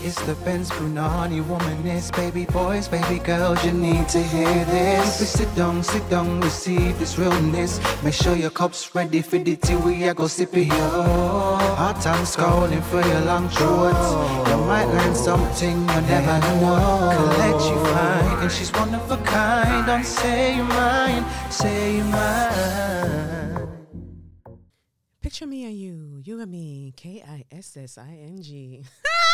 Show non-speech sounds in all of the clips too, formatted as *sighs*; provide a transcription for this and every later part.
It's the Benz Punani womanist, baby boys, baby girls, you need to hear this. Baby, sit down, sit down, receive this realness. Make sure your cup's ready for the tea, we are go sip it, yo. Hot time scrolling for your long shorts. You might learn something you never know. Collect you fine, and she's one of a kind. Don't say you're mine, say you're mine. Picture me and you, you and me, K I S S I N G. *laughs*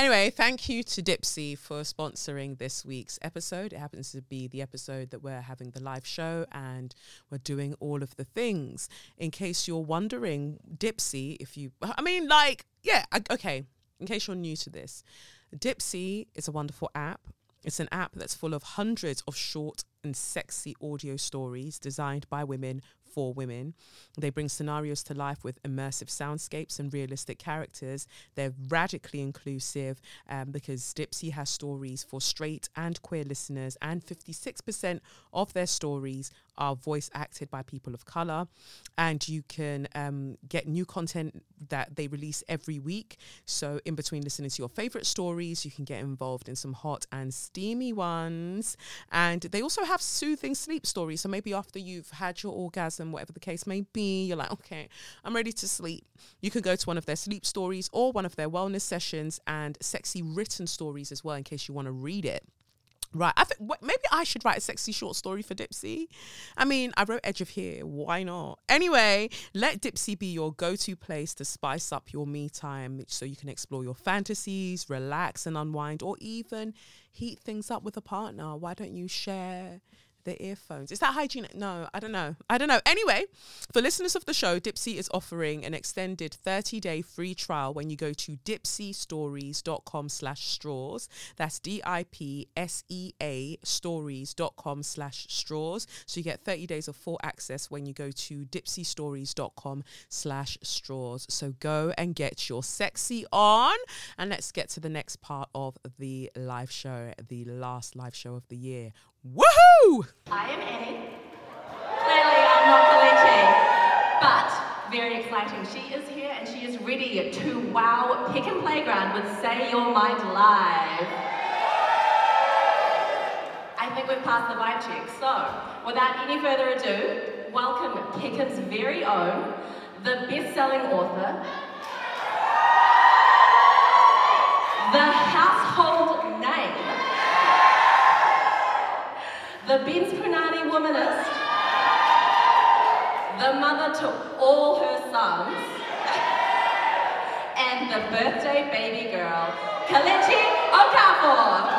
Anyway, thank you to Dipsea for sponsoring this week's episode. It happens to be the episode that we're having the live show and we're doing all of the things. In case you're wondering, Dipsea, if you, I mean, like, yeah, okay, in case you're new to this, Dipsea is a wonderful app. It's an app that's full of hundreds of short and sexy audio stories designed by women for women. They bring scenarios to life with immersive soundscapes and realistic characters. They're radically inclusive um, because Dipsea has stories for straight and queer listeners, and 56% of their stories are voice acted by people of color. And you can um, get new content that they release every week. So, in between listening to your favorite stories, you can get involved in some hot and steamy ones. And they also have soothing sleep stories. So, maybe after you've had your orgasm, whatever the case may be, you're like, okay, I'm ready to sleep. You can go to one of their sleep stories or one of their wellness sessions and sexy written stories as well, in case you want to read it. Right, I think maybe I should write a sexy short story for Dipsea. I mean, I wrote Edge of Here. Why not? Anyway, let Dipsea be your go-to place to spice up your me time, so you can explore your fantasies, relax and unwind, or even heat things up with a partner. Why don't you share? The earphones. Is that hygienic? No, I don't know. I don't know. Anyway, for listeners of the show, Dipsea is offering an extended 30-day free trial when you go to dipseastories.com slash straws. That's D-I-P-S-E-A stories.com slash straws. So you get 30 days of full access when you go to dipseastories.com slash straws. So go and get your sexy on. And let's get to the next part of the live show, the last live show of the year. Woohoo! I am Annie. Clearly, I'm not Felice, but very exciting. She is here and she is ready to wow Peckham Playground with Say Your Mind Live. I think we've passed the vibe check. So, without any further ado, welcome Peckham's very own, the best-selling author, the household name, the Benz Punani womanist, the mother to all her sons, and the birthday baby girl, Kelechi Okafor.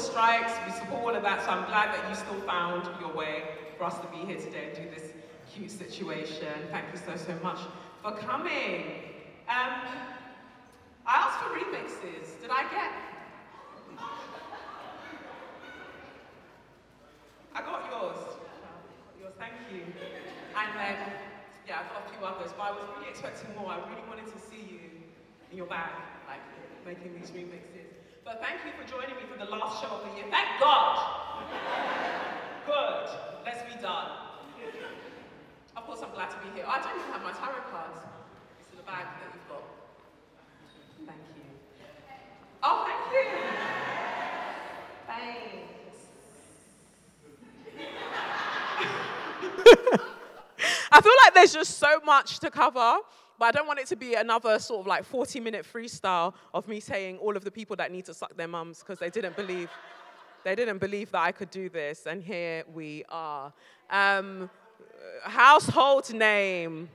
The strikes, we support all of that. So I'm glad that you still found your way for us to be here today and do this cute situation. Thank you so, so much for coming. Um, I asked for remixes. Did I get? I got yours. Yours, thank you. And then, yeah, I got a few others, but I was really expecting more. I really wanted to see you in your bag, like making these remixes. But thank you for joining me for the last show of the year. Thank God! Good. Let's be done. Of course, I'm glad to be here. I don't even have my tarot cards. It's in the bag that you've got. Thank you. Oh, thank you. Thanks. *laughs* I feel like there's just so much to cover, but I don't want it to be another sort of like 40 minute freestyle of me saying all of the people that need to suck their mums because they didn't believe they didn't believe that I could do this, and here we are. Um, household name.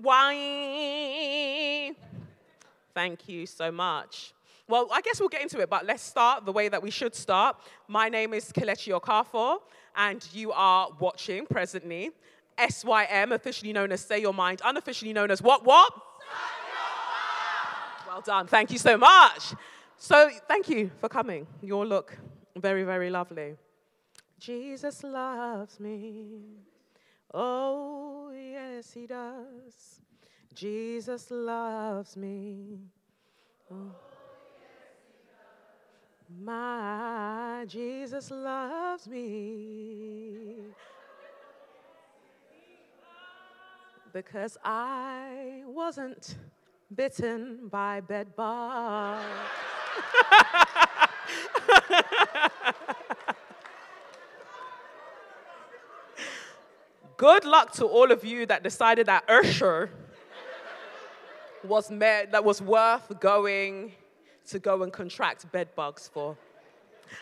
Why? Thank you so much. Well, I guess we'll get into it, but let's start the way that we should start. My name is Kelechi Okafor, and you are watching presently SYM, officially known as Say Your Mind, unofficially known as what? What? Well done. Thank you so much. So, thank you for coming. You all look very, very lovely. Jesus loves me. Oh, yes, he does. Jesus loves me. Oh. My Jesus loves me. Because I wasn't bitten by bed bugs. Good luck to all of you that decided that Usher was me- that was worth going to go and contract bed bugs for.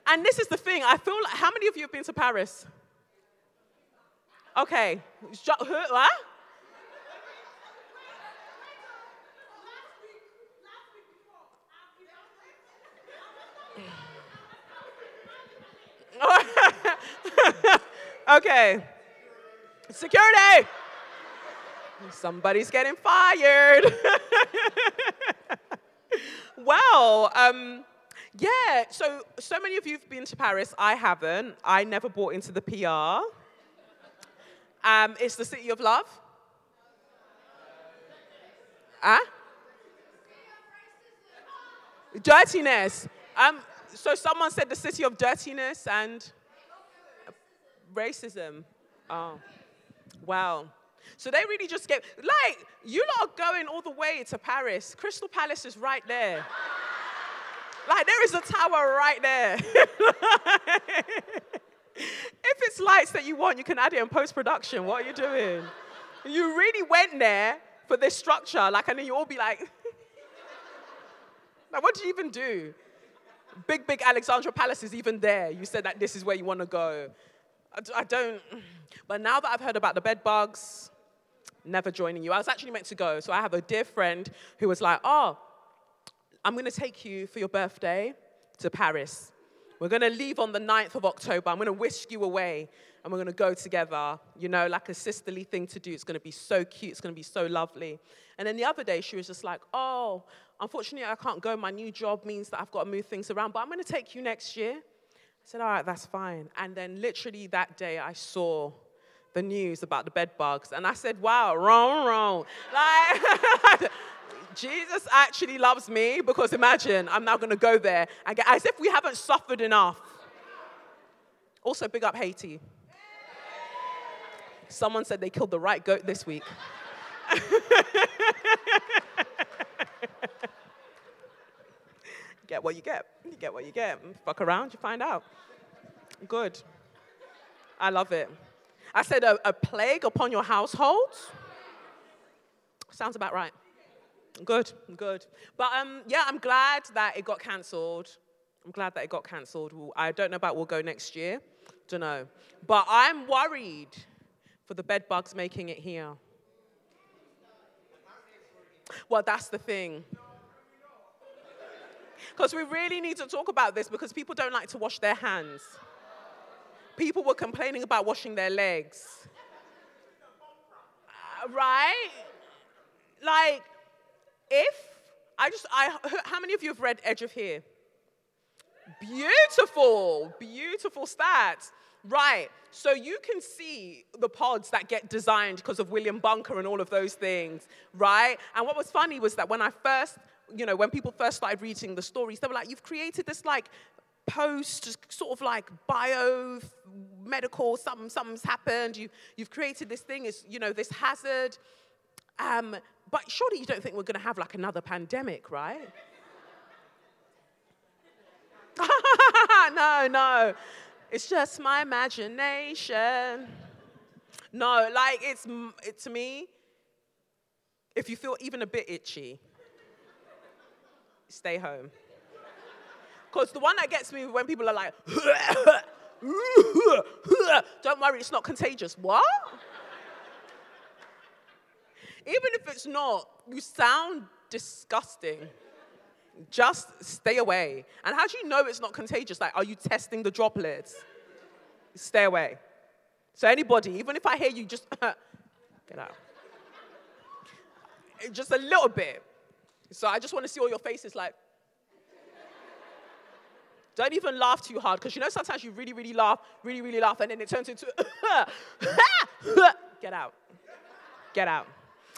And this is the thing, I feel like, how many of you have been to Paris? Okay. What? Okay. Security! Somebody's getting fired. *laughs* well, um, yeah, so so many of you have been to Paris. I haven't. I never bought into the PR. Um, it's the city of love. Huh? Dirtiness. Um, so someone said the city of dirtiness and racism. Oh, wow. So they really just get, like, you lot are going all the way to Paris. Crystal Palace is right there. like, there is a tower right there. *laughs* if it's lights that you want, you can add it in post production. What are you doing? You really went there for this structure, like, and then you all be like, *laughs* like, what do you even do? Big, big Alexandra Palace is even there. You said that this is where you want to go. I, don't, but now that I've heard about the bed bugs, never joining you. I was actually meant to go. So I have a dear friend who was like, oh, I'm going to take you for your birthday to Paris. We're going to leave on the 9th of October. I'm going to whisk you away and we're going to go together, you know, like a sisterly thing to do. It's going to be so cute. It's going to be so lovely. And then the other day, she was just like, oh, unfortunately, I can't go. My new job means that I've got to move things around, but I'm going to take you next year. I said, all right, that's fine. And then literally that day, I saw the news about the bed bugs. And I said, wow, wrong, wrong. Like, *laughs* Jesus actually loves me because imagine I'm now going to go there and get, as if we haven't suffered enough. Also, big up Haiti. Someone said they killed the right goat this week. *laughs* get what you get. You get what you get. Fuck around, you find out. Good. I love it. I said, a, a plague upon your household? Sounds about right. Good, good. But um, yeah, I'm glad that it got cancelled. I'm glad that it got cancelled. I don't know about we'll go next year. Don't know. But I'm worried for the bed bugs making it here. Well, that's the thing. Because we really need to talk about this because people don't like to wash their hands people were complaining about washing their legs. Uh, right? Like, if I just, I, how many of you have read Edge of Here? Beautiful, beautiful stats. Right. So you can see the pods that get designed because of William Bunker and all of those things, right? And what was funny was that when I first, you know, when people first started reading the stories, they were like, you've created this like post sort of like bio medical something something's happened. You you've created this thing is you know this hazard. Um, but surely you don't think we're going to have like another pandemic right? *laughs* No no. It's just my imagination. No like it's it, to me if you feel even a bit itchy stay home because the one that gets me when people are like, *laughs* don't worry, it's not contagious. What? Even if it's not, you sound disgusting. Just stay away. And how do you know it's not contagious? Like, are you testing the droplets? Stay away. So, anybody, even if I hear you, just *laughs* get out. Just a little bit. So, I just want to see all your faces like, don't even laugh too hard because you know sometimes you really, really laugh, really, really laugh, and then it turns into *laughs* get out. Get out.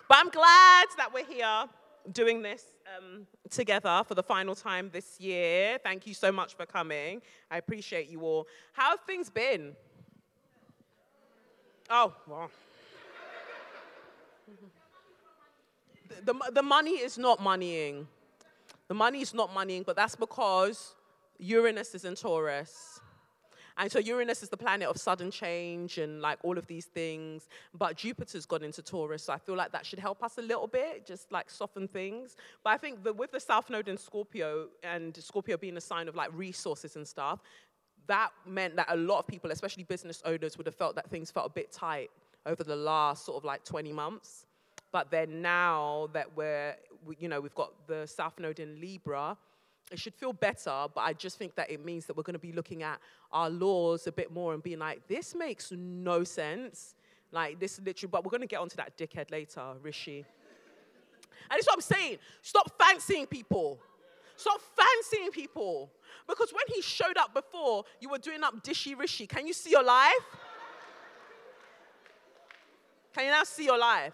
But I'm glad that we're here doing this um, together for the final time this year. Thank you so much for coming. I appreciate you all. How have things been? Oh, well. The, the, money is not moneying. The money is not moneying, but that's because Uranus is in Taurus. And so Uranus is the planet of sudden change and like all of these things. But Jupiter's gone into Taurus, so I feel like that should help us a little bit, just like soften things. But I think that with the South Node in Scorpio and Scorpio being a sign of like resources and stuff, that meant that a lot of people, especially business owners, would have felt that things felt a bit tight over the last sort of like 20 months. But then now that we're, we, you know, we've got the South Node in Libra, it should feel better, but I just think that it means that we're going to be looking at our laws a bit more and being like, this makes no sense. Like, this literally, but we're going to get onto that dickhead later, Rishi. And that's what I'm saying. Stop fancying people. Stop fancying people. Because when he showed up before, you were doing up dishy rishi. Can you see your life? Can you now see your life?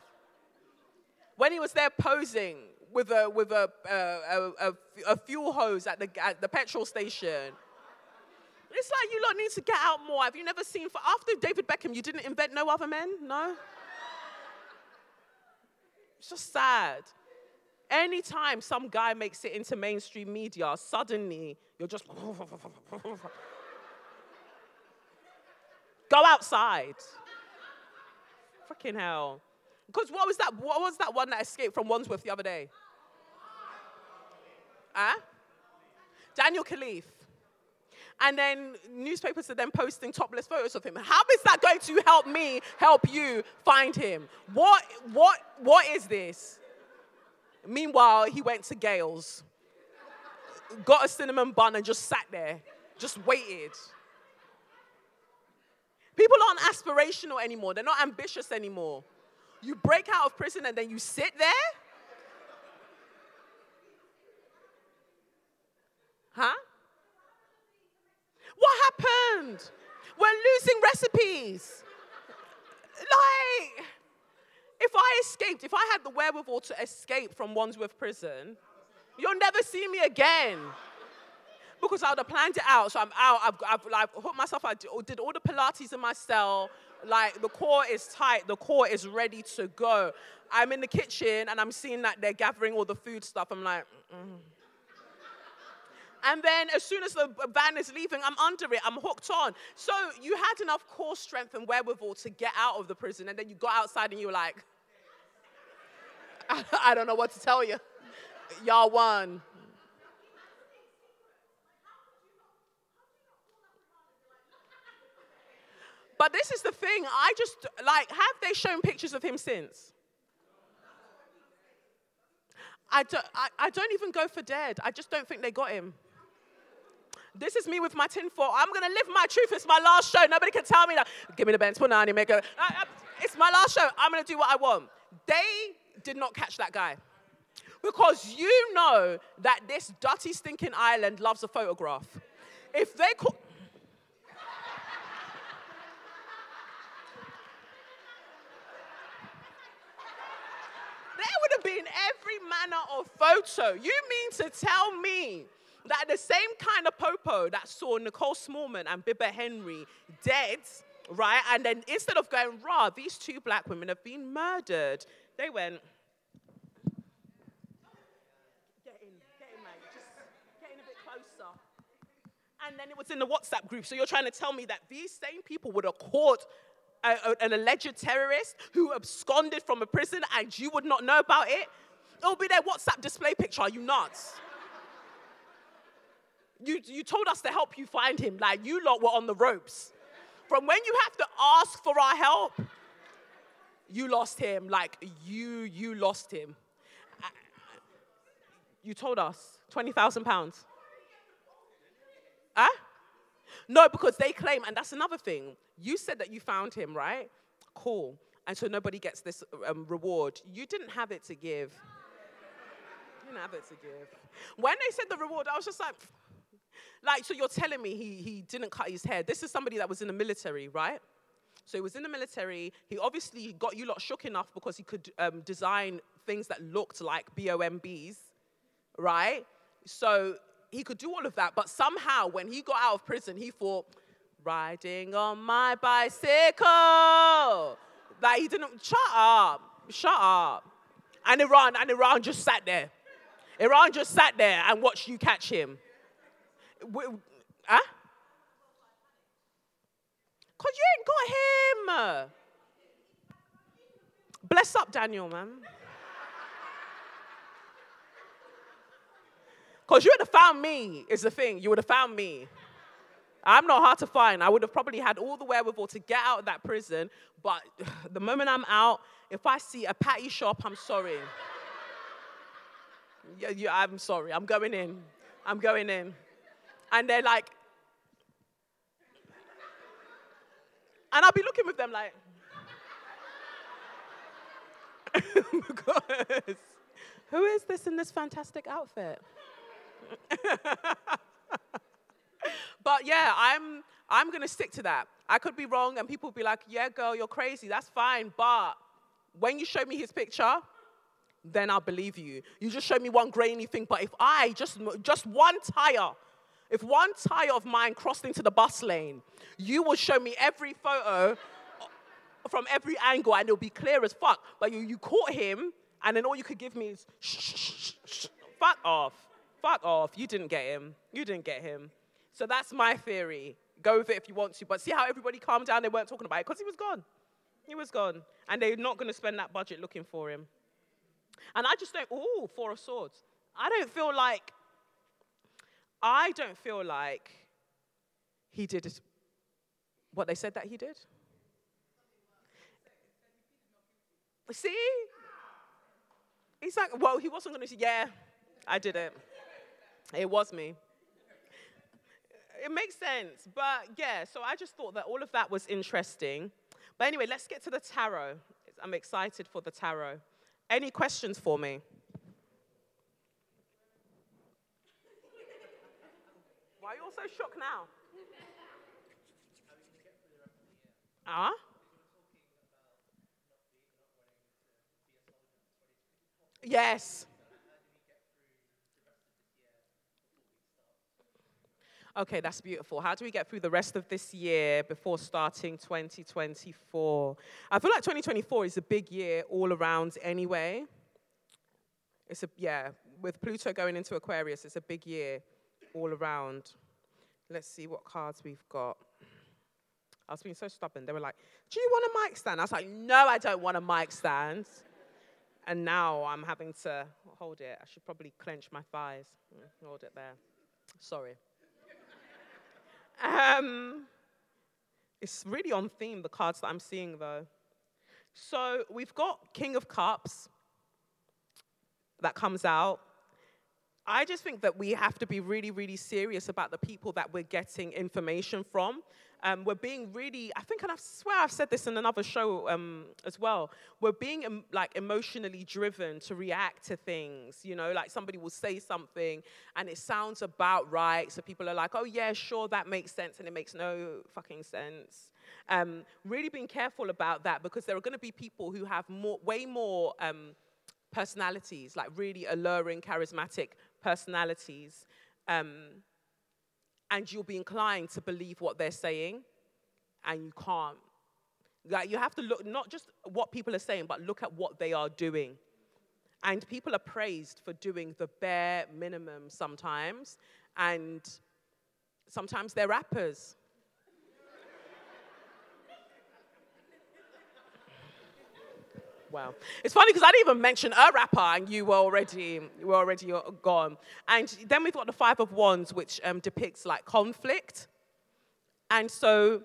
When he was there posing, with a with a, a, a, a fuel hose at the at the petrol station. It's like you lot need to get out more. Have you never seen for after David Beckham, you didn't invent no other men? No? It's just sad. Anytime some guy makes it into mainstream media, suddenly you're just *laughs* go outside. Fucking hell. Because what was that? What was that one that escaped from Wandsworth the other day? Huh? Daniel Khalife. And then newspapers are then posting topless photos of him. How is that going to help me help you find him? What, what, what is this? Meanwhile, he went to Gail's, got a cinnamon bun, and just sat there, just waited. People aren't aspirational anymore, they're not ambitious anymore. You break out of prison and then you sit there? Huh? What happened? We're losing recipes. Like, if I escaped, if I had the wherewithal to escape from Wandsworth prison, you'll never see me again. Because I would have planned it out. So I'm out. I've, I've like hooked myself. I did all the Pilates in my cell. Like the core is tight. The core is ready to go. I'm in the kitchen and I'm seeing that they're gathering all the food stuff. I'm like, mm and then as soon as the van is leaving, I'm under it, I'm hooked on. So you had enough core strength and wherewithal to get out of the prison, and then you got outside and you were like, *laughs* I don't know what to tell you. Y'all won. But this is the thing, I just, like, have they shown pictures of him since? I don't, I, I don't even go for dead. I just don't think they got him. This is me with my tinfoil. I'm going to live my truth. It's my last show. Nobody can tell me that. Give me the Benz Punani maker. It's my last show. I'm going to do what I want. They did not catch that guy. Because you know that this dirty, stinking island loves a photograph. If they call. There would have been every manner of photo. You mean to tell me that the same kind of popo that saw Nicole Smallman and Bibaa Henry dead, right? And then instead of going, raw, these two black women have been murdered, they went, get in, get in, mate, just a bit closer. And then it was in the WhatsApp group. So you're trying to tell me that these same people would have caught a, an alleged terrorist who absconded from a prison and you would not know about it? It'll be their WhatsApp display picture. Are you nuts? you, you told us to help you find him. Like you lot were on the ropes. From when you have to ask for our help, you lost him. Like you, you lost him. you told us twenty thousand pounds. Huh? No, because they claim, and that's another thing. You said that you found him, right? Cool. And so nobody gets this um, reward. You didn't have it to give. You didn't have it to give. When they said the reward, I was just like, like, so you're telling me he, he didn't cut his hair. This is somebody that was in the military, right? So he was in the military. He obviously got you lot shook enough because he could um, design things that looked like BOMBs, right? So he could do all of that. But somehow, when he got out of prison, he thought, riding on my bicycle. Like he didn't, shut up, shut up. And Iran, and Iran just sat there. Iran just sat there and watched you catch him. Huh? Because you ain't got him. Bless up, Daniel, man. Because you would have found me, is the thing. You would have found me. I'm not hard to find. I would have probably had all the wherewithal to get out of that prison. But *sighs* the moment I'm out, if I see a patty shop, I'm sorry. yeah, yeah, I'm sorry. I'm going in. I'm going in. And they're like, and I'll be looking with them like, *laughs* because who is this in this fantastic outfit? *laughs* but yeah, I'm I'm gonna stick to that. I could be wrong, and people will be like, "Yeah, girl, you're crazy. That's fine." But when you show me his picture, then I'll believe you. You just show me one grainy thing, but if I just just one tire, if one tire of mine crossed into the bus lane, you will show me every photo from every angle, and it'll be clear as fuck. But you you caught him, and then all you could give me is shh, shh, shh, fuck off. Fuck off. You didn't get him. You didn't get him. So that's my theory. Go with it if you want to. But see how everybody calmed down? They weren't talking about it because he was gone. He was gone. And they're not going to spend that budget looking for him. And I just don't, ooh, Four of Swords. I don't feel like, I don't feel like he did what they said that he did. See? He's like, well, he wasn't going to say, yeah, I did it. It was me. It makes sense. But yeah, so I just thought that all of that was interesting. But anyway, let's get to the tarot. I'm excited for the tarot. Any questions for me? Why are you all so shocked now? Ah? Uh-huh. Yes. Okay, that's beautiful. How do we get through the rest of this year before starting 2024? I feel like 2024 is a big year all around anyway. It's a, yeah, with Pluto going into Aquarius, it's a big year all around. Let's see what cards we've got. I was being so stubborn. They were like, Do you want a mic stand? I was like, No, I don't want a mic stand. And now I'm having to hold it. I should probably clench my thighs. Mm, hold it there. Sorry. Um, it's really on theme, the cards that I'm seeing, though. So we've got King of Cups that comes out. I just think that we have to be really, really serious about the people that we're getting information from. Um, we're being really, I think, and I swear I've said this in another show um, as well. We're being like emotionally driven to react to things. You know, like somebody will say something and it sounds about right. So people are like, oh, yeah, sure, that makes sense. And it makes no fucking sense. Um, really being careful about that because there are going to be people who have more, way more um, personalities, like really alluring, charismatic personalities. Um, and you'll be inclined to believe what they're saying, and you can't. Like you have to look not just what people are saying, but look at what they are doing. And people are praised for doing the bare minimum sometimes, and sometimes they're rappers. Well, it's funny because I didn't even mention a rapper, and you were already you were already gone. And then we've got the Five of Wands, which um, depicts like conflict. And so,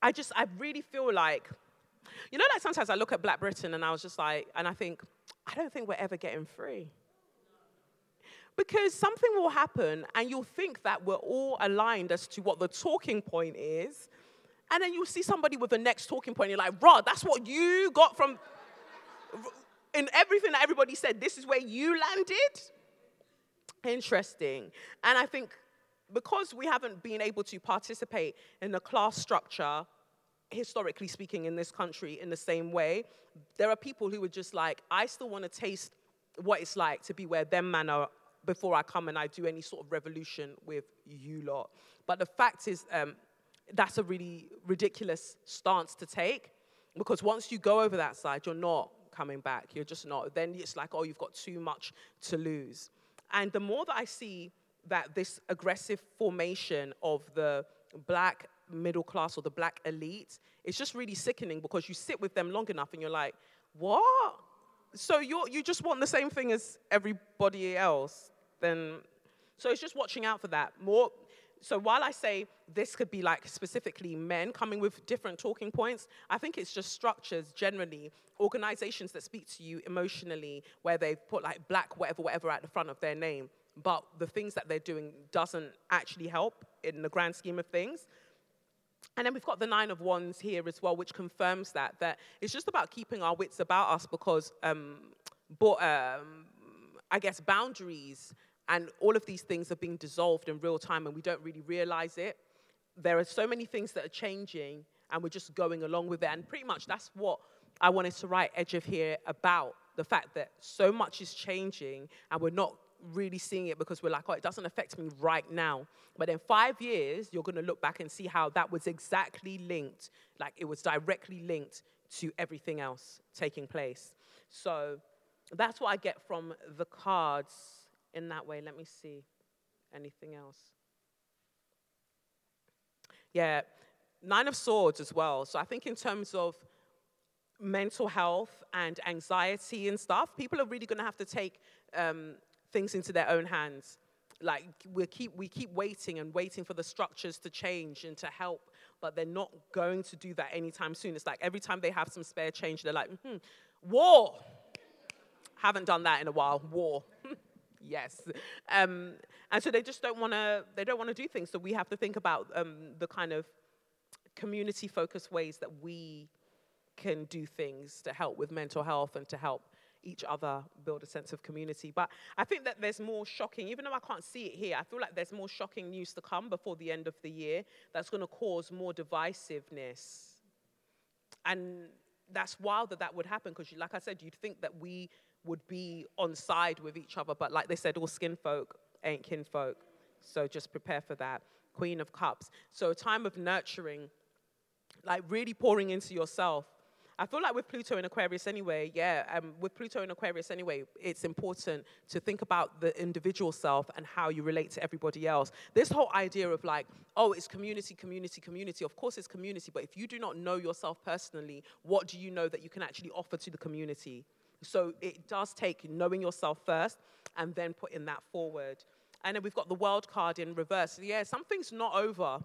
I just I really feel like, you know, like sometimes I look at Black Britain and I was just like, and I think, I don't think we're ever getting free. Because something will happen and you'll think that we're all aligned as to what the talking point is. And then you'll see somebody with the next talking point. You're like, Rod, that's what you got from. In everything that everybody said, this is where you landed. Interesting. And I think because we haven't been able to participate in the class structure, historically speaking, in this country in the same way, there are people who are just like, I still want to taste what it's like to be where them man are before I come and I do any sort of revolution with you lot. But the fact is, um, that's a really ridiculous stance to take because once you go over that side, you're not coming back. You're just not. Then it's like, oh, you've got too much to lose. And the more that I see that this aggressive formation of the black middle class or the black elite, it's just really sickening because you sit with them long enough and you're like, what? So you're you just want the same thing as everybody else? Then, so it's just watching out for that. More. So while I say this could be like specifically men coming with different talking points, I think it's just structures generally, organizations that speak to you emotionally, where they've put like black whatever whatever at the front of their name but the things that they're doing doesn't actually help in the grand scheme of things. And then we've got the nine of wands here as well, which confirms that that it's just about keeping our wits about us because, um, but, um, I guess boundaries and all of these things are being dissolved in real time, and we don't really realize it. There are so many things that are changing, and we're just going along with it. And pretty much that's what I wanted to write Edge of Here about the fact that so much is changing, and we're not really seeing it because we're like, oh, it doesn't affect me right now. But in five years, you're going to look back and see how that was exactly linked, like it was directly linked to everything else taking place. So that's what I get from the cards in that way. Let me see. Anything else? Yeah, Nine of Swords as well. So I think in terms of mental health and anxiety and stuff, people are really going to have to take um, things into their own hands. Like we keep, we keep waiting and waiting for the structures to change and to help, but they're not going to do that anytime soon. It's like every time they have some spare change, they're like, hmm, war. Haven't done that in a while. War. *laughs* yes. Um, and so they just don't want to. They don't want to do things. So we have to think about um, the kind of community-focused ways that we can do things to help with mental health and to help each other build a sense of community. But I think that there's more shocking, even though I can't see it here, I feel like there's more shocking news to come before the end of the year that's going to cause more divisiveness. And that's wild that that would happen because, like I said, you'd think that we would be on side with each other, but like they said, all skin folk ain't kin folk. So just prepare for that. Queen of Cups. So a time of nurturing, like really pouring into yourself I feel like with Pluto in Aquarius anyway, yeah, um, with Pluto in Aquarius anyway, it's important to think about the individual self and how you relate to everybody else. This whole idea of like, oh, it's community, community, community. Of course, it's community, but if you do not know yourself personally, what do you know that you can actually offer to the community? So it does take knowing yourself first and then putting that forward. And then we've got the world card in reverse. Yeah, something's not over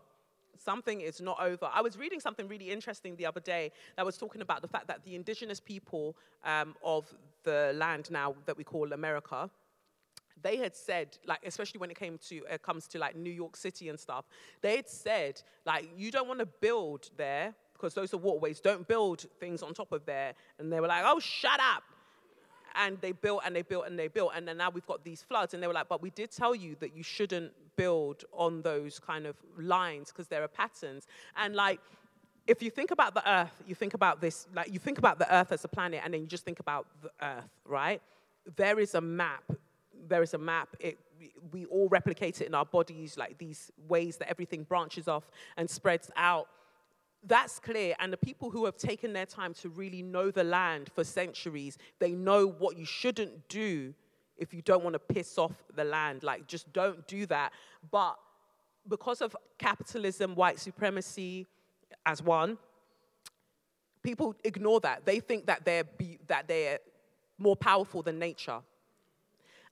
something is not over. I was reading something really interesting the other day that was talking about the fact that the indigenous people um, of the land now that we call America, they had said, like, especially when it came to it comes to like New York City and stuff, they had said, like, you don't want to build there because those are waterways. Don't build things on top of there. And they were like, oh, shut up and they built and they built and they built and then now we've got these floods. And they were like but we did tell you that you shouldn't build on those kind of lines because there are patterns. And like if you think about the earth you think about this like you think about the earth as a planet and then you just think about the earth right? There is a map there is a map. It we all replicate it in our bodies like these ways that everything branches off and spreads out that's clear. And the people who have taken their time to really know the land for centuries, they know what you shouldn't do if you don't want to piss off the land. Like, just don't do that. But because of capitalism, white supremacy as one, people ignore that. They think that they're, be, that they're more powerful than nature.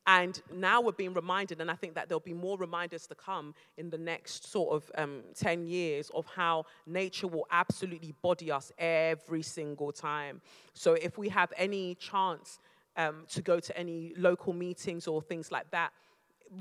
And now we're being reminded, and I think that there'll be more reminders to come in the next sort of um, 10 years of how nature will absolutely body us every single time. So if we have any chance um, to go to any local meetings or things like that,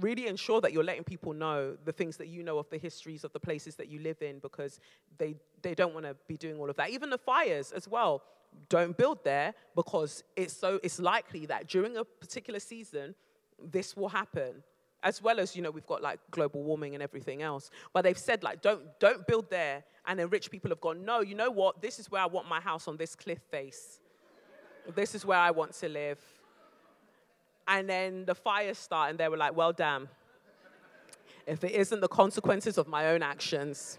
really ensure that you're letting people know the things that you know of the histories of the places that you live in because they, they don't want to be doing all of that. Even the fires as well, don't build there because it's so it's likely that during a particular season this will happen. As well as you know we've got like global warming and everything else. But they've said like don't don't build there and then rich people have gone no you know what? This is where i want my house on this cliff face. This is where i want to live. And then the fires start and they were like well damn. If it isn't the consequences of my own actions.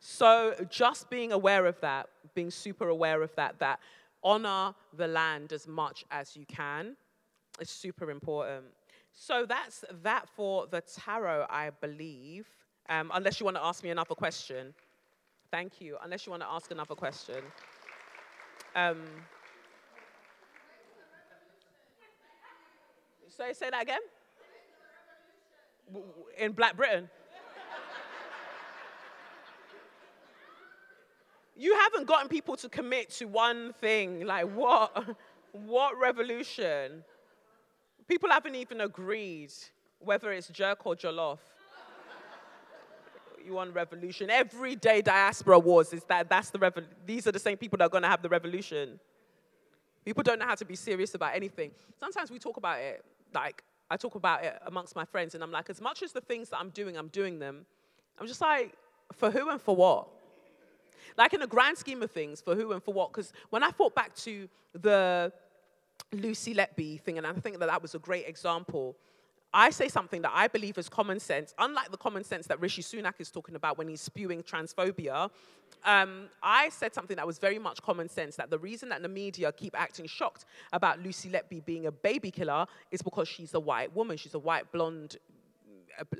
So just being aware of that being super aware of that that honor the land as much as you can is super important so that's that for the tarot, I believe. Um, unless you want to ask me another question. Thank you. Unless you want to ask another question. Um, so say that again? In Black Britain? you haven't gotten people to commit to one thing. Like what? *laughs* What revolution? People haven't even agreed whether it's jerk or jollof. you want revolution. Every day diaspora wars is that that's the revol- these are the same people that are going to have the revolution. People don't know how to be serious about anything. Sometimes we talk about it, like I talk about it amongst my friends, and I'm like, as much as the things that I'm doing, I'm doing them. I'm just like, for who and for what? Like in the grand scheme of things, for who and for what? Because when I thought back to the Lucy Letby thing, and I think that that was a great example. I say something that I believe is common sense, unlike the common sense that Rishi Sunak is talking about when he's spewing transphobia. Um, I said something that was very much common sense that the reason that the media keep acting shocked about Lucy Letby being a baby killer is because she's a white woman. She's a white, blonde,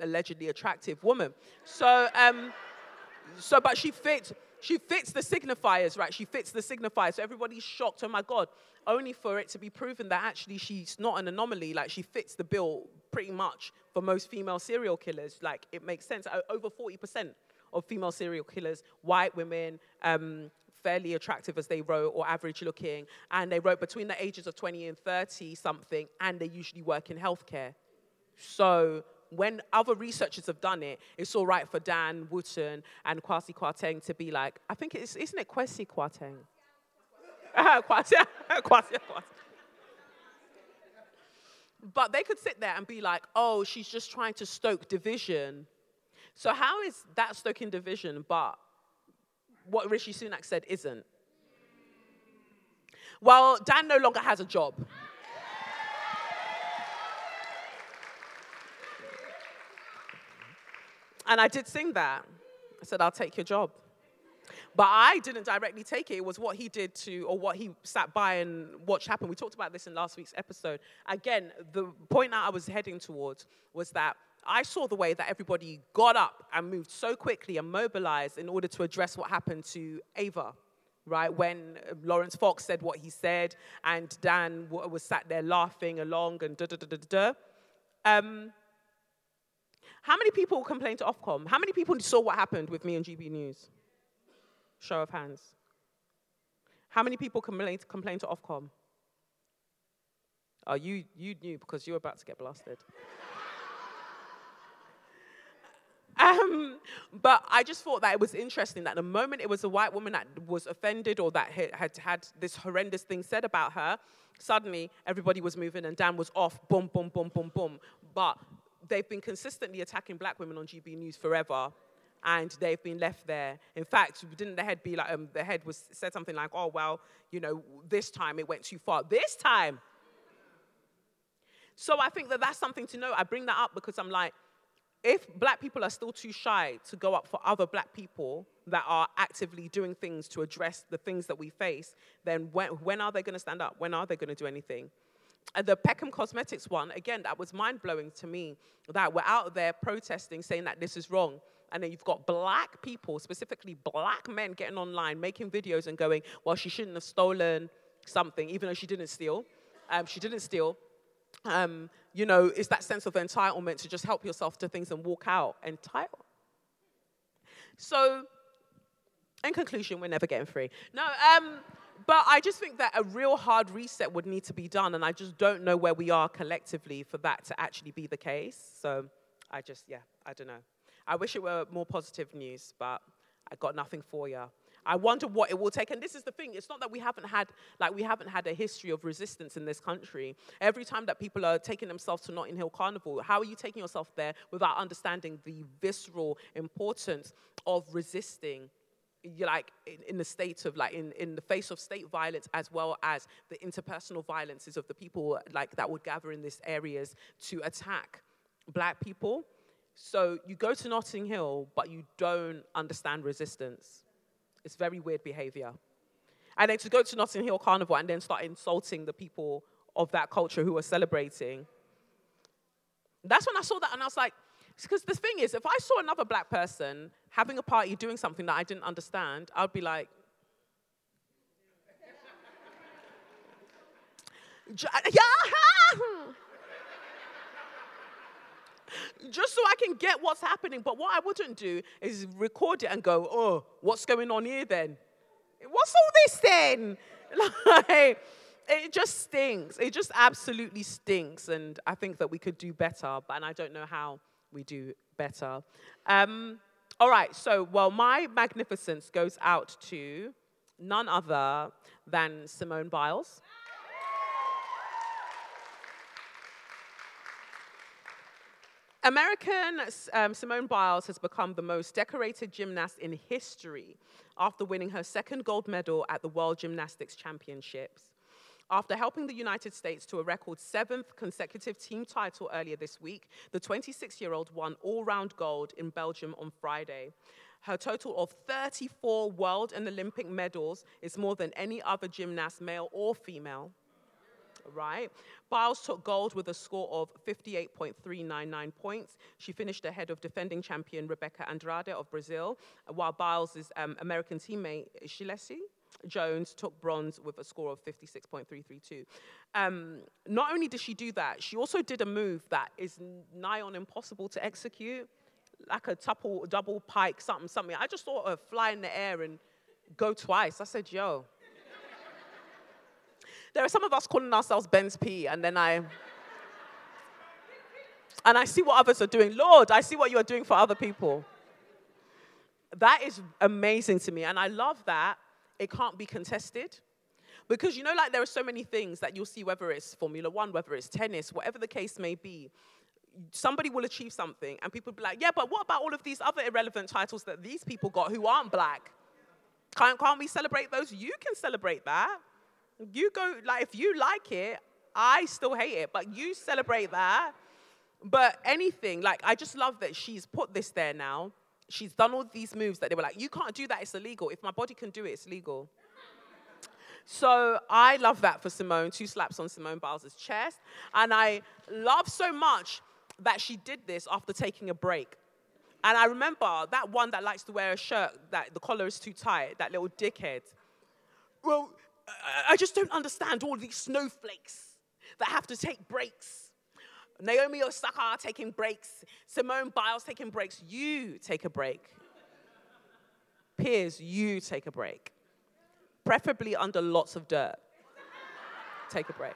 allegedly attractive woman. So, um, so but she fits she fits the signifiers, right? She fits the signifiers. So everybody's shocked, oh my God, only for it to be proven that actually she's not an anomaly. Like she fits the bill pretty much for most female serial killers. Like it makes sense. Over 40% of female serial killers, white women, um, fairly attractive as they wrote or average looking. And they wrote between the ages of 20 and 30 something, and they usually work in healthcare. So when other researchers have done it, it's all right for Dan Wootton and Kwasi Kwarteng to be like, I think it's, isn't it *laughs* Kwasi Kwarteng? *laughs* Kwasi, Kwasi, Kwasi. But they could sit there and be like, oh, she's just trying to stoke division. So how is that stoking division, but what Rishi Sunak said isn't? Well, Dan no longer has a job. And I did sing that. I said, I'll take your job. But I didn't directly take it. It was what he did to, or what he sat by and watched happen. We talked about this in last week's episode. Again, the point that I was heading towards was that I saw the way that everybody got up and moved so quickly and mobilized in order to address what happened to Ava, right? When Laurence Fox said what he said, and Dan was sat there laughing along and da da da da da. Um, how many people complained to Ofcom? How many people saw what happened with me and GB News? Show of hands. How many people complained, complained to Ofcom? Oh, you, you knew because you were about to get blasted. *laughs* Um, but I just thought that it was interesting that the moment it was a white woman that was offended or that had had this horrendous thing said about her, suddenly everybody was moving and Dan was off, boom, boom, boom, boom, boom. But they've been consistently attacking black women on GB News forever, and they've been left there. In fact, didn't the head be like, um, the head was said something like, oh, well, you know, this time it went too far. This time! So I think that that's something to know. I bring that up because I'm like, if black people are still too shy to go up for other black people that are actively doing things to address the things that we face, then when, when are they going to stand up? When are they going to do anything? The Peckham Cosmetics one, again, that was mind blowing to me that we're out there protesting, saying that this is wrong. And then you've got black people, specifically black men, getting online, making videos and going, well, she shouldn't have stolen something, even though she didn't steal. Um, she didn't steal. Um, you know, it's that sense of entitlement to just help yourself to things and walk out. Entitled. So, in conclusion, we're never getting free. No, um, but I just think that a real hard reset would need to be done, and I just don't know where we are collectively for that to actually be the case. So I just, yeah, I don't know. I wish it were more positive news, but I got nothing for you. I wonder what it will take. And this is the thing. It's not that we haven't had like we haven't had a history of resistance in this country. Every time that people are taking themselves to Notting Hill Carnival, how are you taking yourself there without understanding the visceral importance of resisting? Like in, in, the state of like in, in the face of state violence as well as the interpersonal violences of the people like that would gather in these areas to attack black people so you go to notting hill but you don't understand resistance it's very weird behavior. And then to go to Notting Hill Carnival and then start insulting the people of that culture who are celebrating. That's when I saw that and I was like, because the thing is, if I saw another black person having a party doing something that I didn't understand, I'd be like, *laughs* yeah, *laughs* just so I can get what's happening. But what I wouldn't do is record it and go, oh, what's going on here then? What's all this then? *laughs* like, it just stinks. It just absolutely stinks. And I think that we could do better, but and I don't know how we do better. Um, all right, so, well, my magnificence goes out to none other than Simone Biles. American um, Simone Biles has become the most decorated gymnast in history after winning her second gold medal at the World Gymnastics Championships. After helping the United States to a record seventh consecutive team title earlier this week, the 26 year old won all round gold in Belgium on Friday. Her total of 34 world and Olympic medals is more than any other gymnast, male or female right? Biles took gold with a score of 58.399 points. She finished ahead of defending champion Rebeca Andrade of Brazil, while Biles' um, American teammate Shilese Jones took bronze with a score of 56.332. Um, not only did she do that, she also did a move that is nigh on impossible to execute, like a double, double pike, something, something. I just saw her fly in the air and go twice. I said, yo, there are some of us calling ourselves Benz P, and then I. And I see what others are doing. Lord, I see what you are doing for other people. That is amazing to me. And I love that it can't be contested. Because you know, like there are so many things that you'll see, whether it's Formula One, whether it's tennis, whatever the case may be. Somebody will achieve something, and people will be like, yeah, but what about all of these other irrelevant titles that these people got who aren't black? Can't, can't we celebrate those? You can celebrate that. You go, like, if you like it, I still hate it, but you celebrate that. But anything, like, I just love that she's put this there now. She's done all these moves that they were like, you can't do that, it's illegal. If my body can do it, it's legal. So I love that for Simone. Two slaps on Simone Biles' chest. And I love so much that she did this after taking a break. And I remember that one that likes to wear a shirt that the collar is too tight, that little dickhead. Well, I just don't understand all these snowflakes that have to take breaks. Naomi Osaka taking breaks, Simone Biles taking breaks. You take a break. Piers, you take a break. Preferably under lots of dirt. take a break.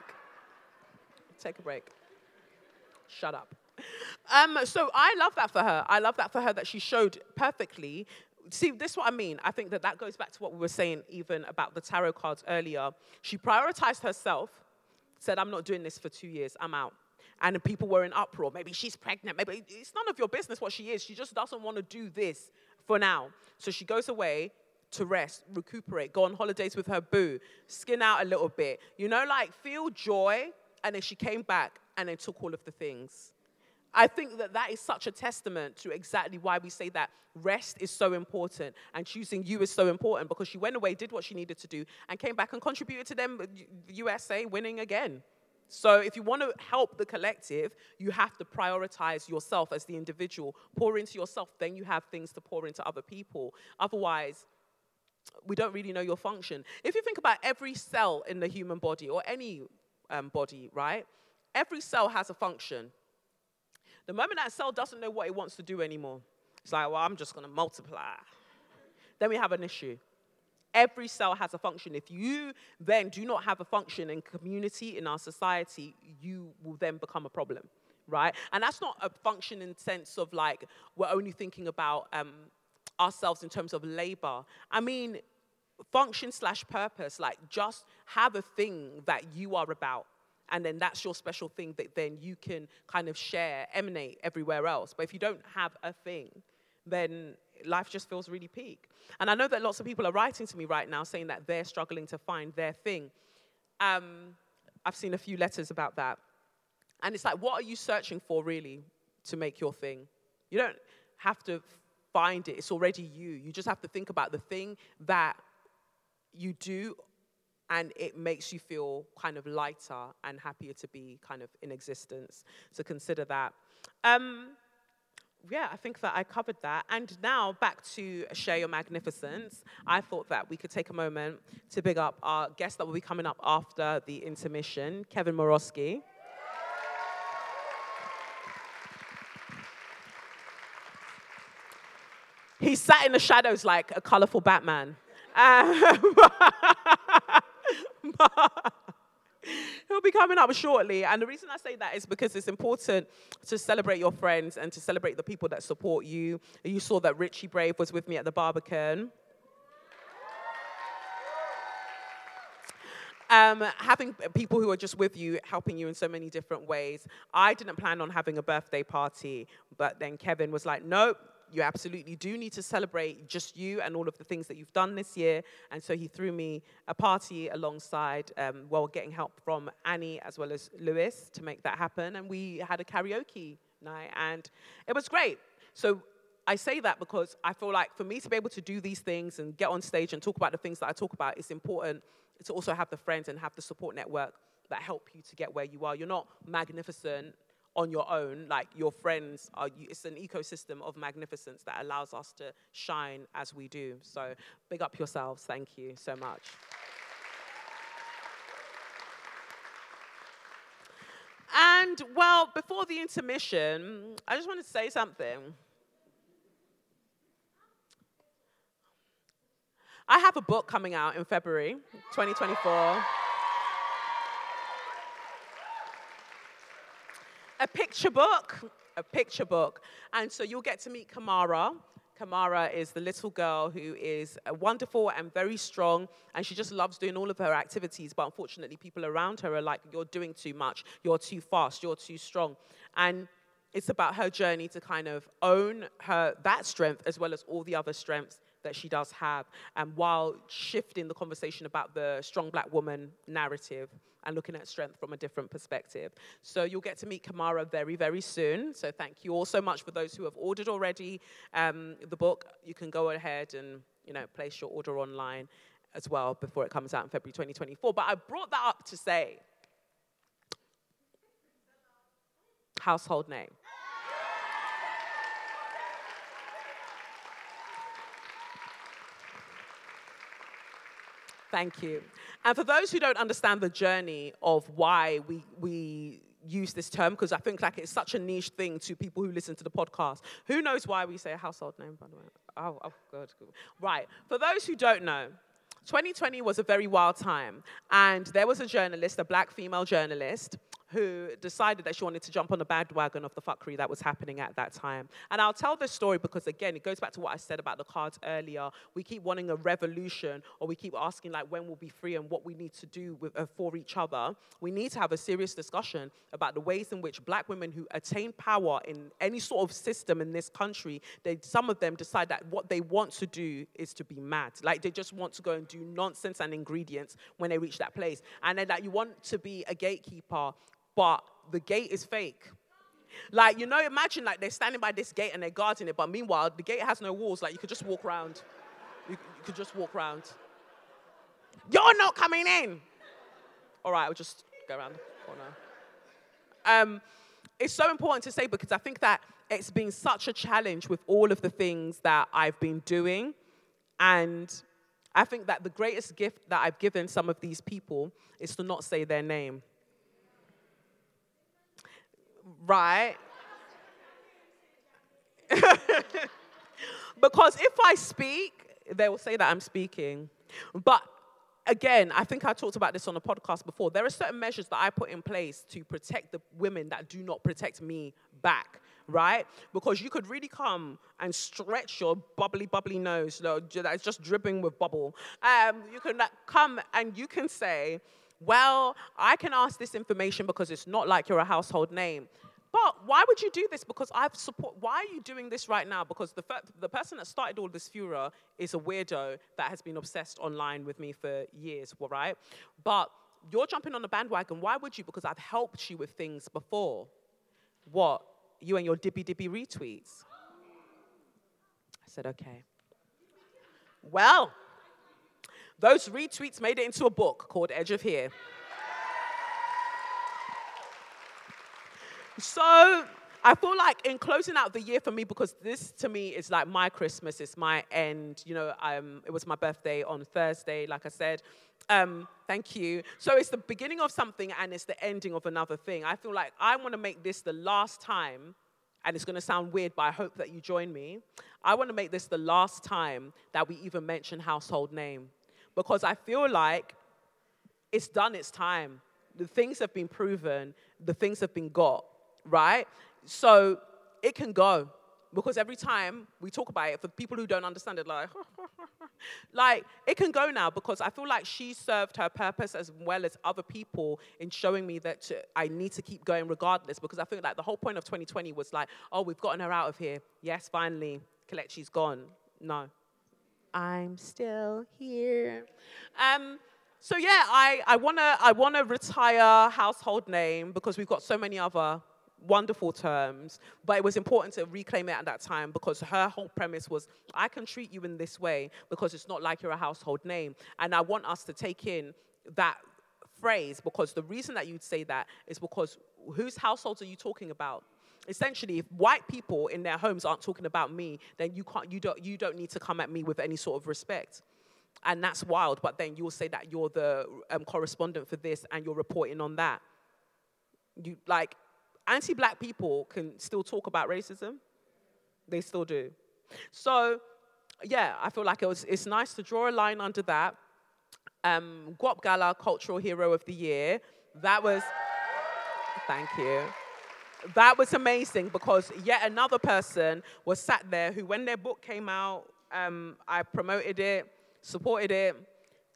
Take a break. Shut up. Um, so I love that for her. I love that for her that she showed perfectly see, this is what I mean. I think that that goes back to what we were saying even about the tarot cards earlier. She prioritized herself, said, I'm not doing this for two years, I'm out. And people were in uproar. Maybe she's pregnant. Maybe it's none of your business what she is. She just doesn't want to do this for now. So she goes away to rest, recuperate, go on holidays with her boo, skin out a little bit, you know, like feel joy. And then she came back and then took all of the things. I think that that is such a testament to exactly why we say that rest is so important and choosing you is so important because she went away, did what she needed to do, and came back and contributed to them, USA winning again. So, if you want to help the collective, you have to prioritize yourself as the individual. Pour into yourself, then you have things to pour into other people. Otherwise, we don't really know your function. If you think about every cell in the human body or any um, body, right? Every cell has a function. The moment that cell doesn't know what it wants to do anymore, it's like, well, I'm just going to multiply. Then we have an issue. Every cell has a function. If you then do not have a function in community, in our society, you will then become a problem, right? And that's not a function in sense of like we're only thinking about um, ourselves in terms of labor. I mean, function slash purpose, like just have a thing that you are about. And then that's your special thing that then you can kind of share, emanate everywhere else. But if you don't have a thing, then life just feels really peak. And I know that lots of people are writing to me right now saying that they're struggling to find their thing. Um, I've seen a few letters about that. And it's like, what are you searching for really to make your thing? You don't have to find it, it's already you. You just have to think about the thing that you do and it makes you feel kind of lighter and happier to be kind of in existence. So consider that. Um, yeah, I think that I covered that. And now back to Share Your Magnificence. I thought that we could take a moment to big up our guest that will be coming up after the intermission, Kevin Morosky. He sat in the shadows like a colorful Batman. Um, *laughs* he'll be coming up shortly. And the reason I say that is because it's important to celebrate your friends and to celebrate the people that support you. You saw that Richie Brave was with me at the Barbican. Um, having people who are just with you, helping you in so many different ways. I didn't plan on having a birthday party, but then Kevin was like, nope, you absolutely do need to celebrate just you and all of the things that you've done this year. And so he threw me a party alongside, um, while getting help from Annie as well as Lewis to make that happen. And we had a karaoke night, and it was great. So I say that because I feel like for me to be able to do these things and get on stage and talk about the things that I talk about, it's important to also have the friends and have the support network that help you to get where you are. You're not magnificent on your own, like your friends are, it's an ecosystem of magnificence that allows us to shine as we do. So big up yourselves. Thank you so much. And well, before the intermission, I just want to say something. I have a book coming out in February 2024. A picture book, a picture book. And so you'll get to meet Kamara. Kamara is the little girl who is uh, wonderful and very strong, and she just loves doing all of her activities. But unfortunately, people around her are like, You're doing too much, you're too fast, you're too strong. And it's about her journey to kind of own her that strength as well as all the other strengths that she does have, and while shifting the conversation about the strong black woman narrative and looking at strength from a different perspective. So you'll get to meet Kamara very, very soon. So thank you all so much for those who have ordered already um, the book. You can go ahead and you know place your order online as well before it comes out in February 2024. But I brought that up to say household name. Thank you. And for those who don't understand the journey of why we, we use this term, because I think like it's such a niche thing to people who listen to the podcast. Who knows why we say a household name, by the way? Oh, oh good. Right. For those who don't know, 2020 was a very wild time, and there was a journalist, a black female journalist, who decided that she wanted to jump on the bandwagon of the fuckery that was happening at that time. And I'll tell this story because, again, it goes back to what I said about the cards earlier. We keep wanting a revolution, or we keep asking, like, when we'll be free and what we need to do with, uh, for each other. We need to have a serious discussion about the ways in which black women who attain power in any sort of system in this country, they, some of them decide that what they want to do is to be mad. Like, they just want to go and do nonsense and ingredients when they reach that place. And then that you want to be a gatekeeper but the gate is fake. Like, you know, imagine like they're standing by this gate and they're guarding it, but meanwhile, the gate has no walls. Like, you could just walk around. You, you could just walk around. You're not coming in. All right, I'll just go around the corner. Um, it's so important to say because I think that it's been such a challenge with all of the things that I've been doing. And I think that the greatest gift that I've given some of these people is to not say their name. Right? *laughs* because if I speak, they will say that I'm speaking. But again, I think I talked about this on a podcast before. There are certain measures that I put in place to protect the women that do not protect me back. Right? Because you could really come and stretch your bubbly, bubbly nose that's just dripping with bubble. Um, you can like, come and you can say, Well, I can ask this information because it's not like you're a household name. But why would you do this? Because I've support. Why are you doing this right now? Because the the person that started all this furor is a weirdo that has been obsessed online with me for years, right? But you're jumping on the bandwagon. Why would you? Because I've helped you with things before. What? You and your dippy dippy retweets. I said, okay. Well, those retweets made it into a book called Edge of Here. So I feel like in closing out the year for me, because this to me is like my Christmas, it's my end. You know, um, it was my birthday on Thursday, like I said. Um, thank you. So it's the beginning of something and it's the ending of another thing. I feel like I want to make this the last time, and it's going to sound weird, but I hope that you join me. I want to make this the last time that we even mention household name, because I feel like it's done its time. The things have been proven, the things have been got right? So it can go because every time we talk about it, for people who don't understand it, like, *laughs* like it can go now because I feel like she served her purpose as well as other people in showing me that I need to keep going regardless. Because I think like the whole point of 2020 was like, oh, we've gotten her out of here. Yes, finally, Kelechi's gone. No, I'm still here. Um, so yeah, I, I wanna I wanna retire household name because we've got so many other wonderful terms, but it was important to reclaim it at that time because her whole premise was I can treat you in this way because it's not like you're a household name. And I want us to take in that phrase because the reason that you'd say that is because whose households are you talking about? Essentially, if white people in their homes aren't talking about me, then you can't you don't you don't need to come at me with any sort of respect and that's wild. But then you'll say that you're the um, correspondent for this and you're reporting on that. You like anti black people can still talk about racism. They still do. So, yeah, I feel like it was, it's nice to draw a line under that. Um, Guap Gala Cultural Hero of the Year. That was, thank you. That was amazing because yet another person was sat there who, when their book came out, um, I promoted it, supported it,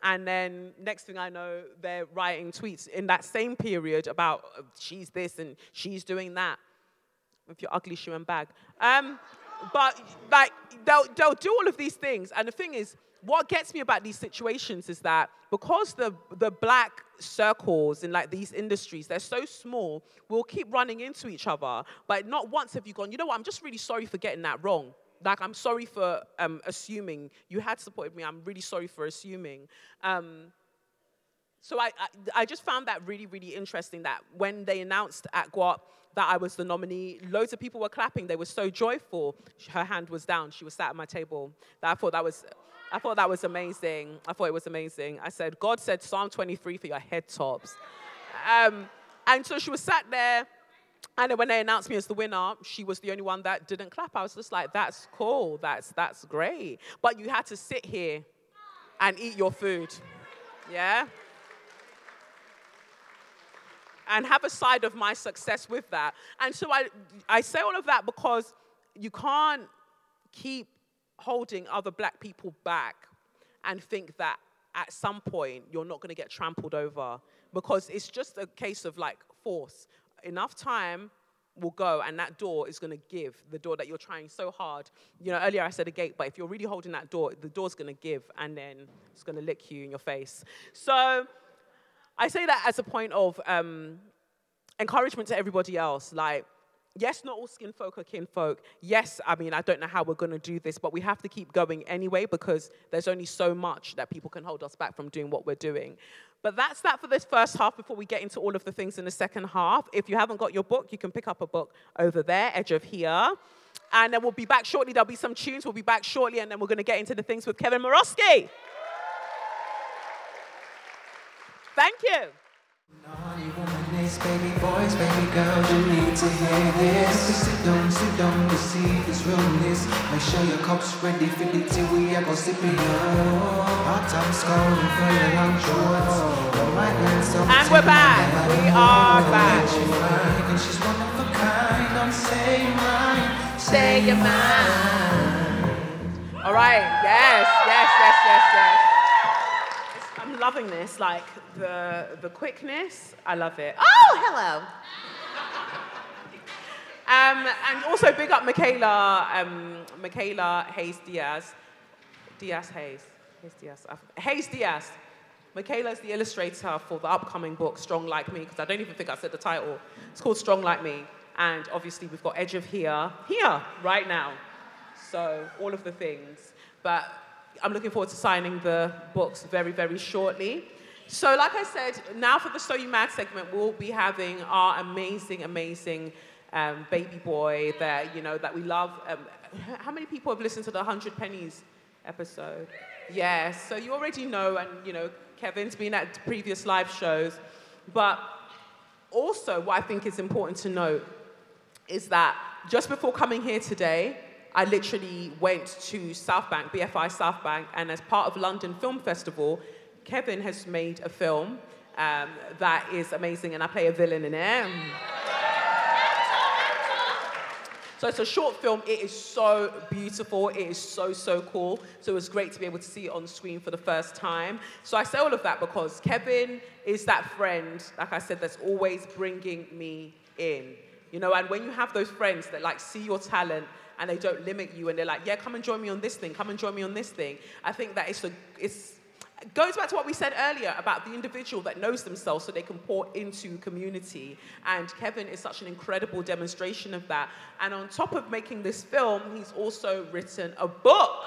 and then next thing I know, they're writing tweets in that same period about uh, she's this and she's doing that with your ugly shoe and bag. Um, but like they'll, they'll do all of these things. And the thing is, what gets me about these situations is that because the, the black circles in like these industries, they're so small, we'll keep running into each other. But not once have you gone, you know what, I'm just really sorry for getting that wrong like i'm sorry for um, assuming you had supported me i'm really sorry for assuming um, so I, I, I, just found that really, really interesting that when they announced at Guap that I was the nominee, loads of people were clapping. They were so joyful. Her hand was down. She was sat at my table. I thought that was, I thought that was amazing. I thought it was amazing. I said, God said Psalm 23 for your head tops. Um, and so she was sat there and when they announced me as the winner, she was the only one that didn't clap. I was just like, that's cool, that's, that's great. But you had to sit here and eat your food. Yeah? And have a side of my success with that. And so I, I say all of that because you can't keep holding other black people back and think that at some point you're not going to get trampled over because it's just a case of like force enough time will go and that door is going to give the door that you're trying so hard. You know earlier i said a gate but if you're really holding that door the door's going to give and then it's going to lick you in your face. So i say that as a point of um, encouragement to everybody else like yes, not all skin folk are kin folk. Yes, I mean, I don't know how we're going to do this, but we have to keep going anyway because there's only so much that people can hold us back from doing what we're doing. But that's that for this first half before we get into all of the things in the second half. If you haven't got your book, you can pick up a book over there, Edge of Here. And then we'll be back shortly. There'll be some tunes. We'll be back shortly, and then we're going to get into the things with Kevin Morosky. Thank you. Womanist, baby boys, baby girls, you need to hear this. So sit down, sit down, receive this realness. Make sure your cup's ready for oh. the tea, we are gonna sip it up. Hot time scouring for your long shorts. Your right hand, something And we're back. We are back. And she's one of a kind. Don't say mine, Say your mind. All right. Yes, yes, Loving this. Like the the quickness. I love it. Oh, hello. Um, and also big up Michaela, um, Michaela Hayes Diaz. Diaz Hayes. Hayes Diaz. Hayes Diaz. Michaela is the illustrator for the upcoming book, Strong Like Me, because I don't even think I said the title. It's called Strong Like Me. And obviously, we've got Edge of Here, here, right now. So, all of the things. But I'm looking forward to signing the books very, very shortly. So, like I said, now for the So You Mad segment, we'll be having our amazing, amazing um, baby boy that, you know, that we love. Um, how many people have listened to the 100 Pennies episode? Yes, so you already know, and, you know, Kevin's been at previous live shows. But also, what I think is important to note is that just before coming here today, I literally went to South Bank, BFI South Bank, and as part of London Film Festival, Kevin has made a film um, that is amazing, and I play a villain in it. So it's a short film. It is so beautiful. It is so, so cool. So it was great to be able to see it on screen for the first time. So I say all of that because Kevin is that friend, like I said, that's always bringing me in. You know, and when you have those friends that like see your talent and they don't limit you and they're like, yeah, come and join me on this thing, come and join me on this thing. I think that it's a, it's, it goes back to what we said earlier about the individual that knows themselves so they can pour into community. And Kevin is such an incredible demonstration of that. And on top of making this film, he's also written a book.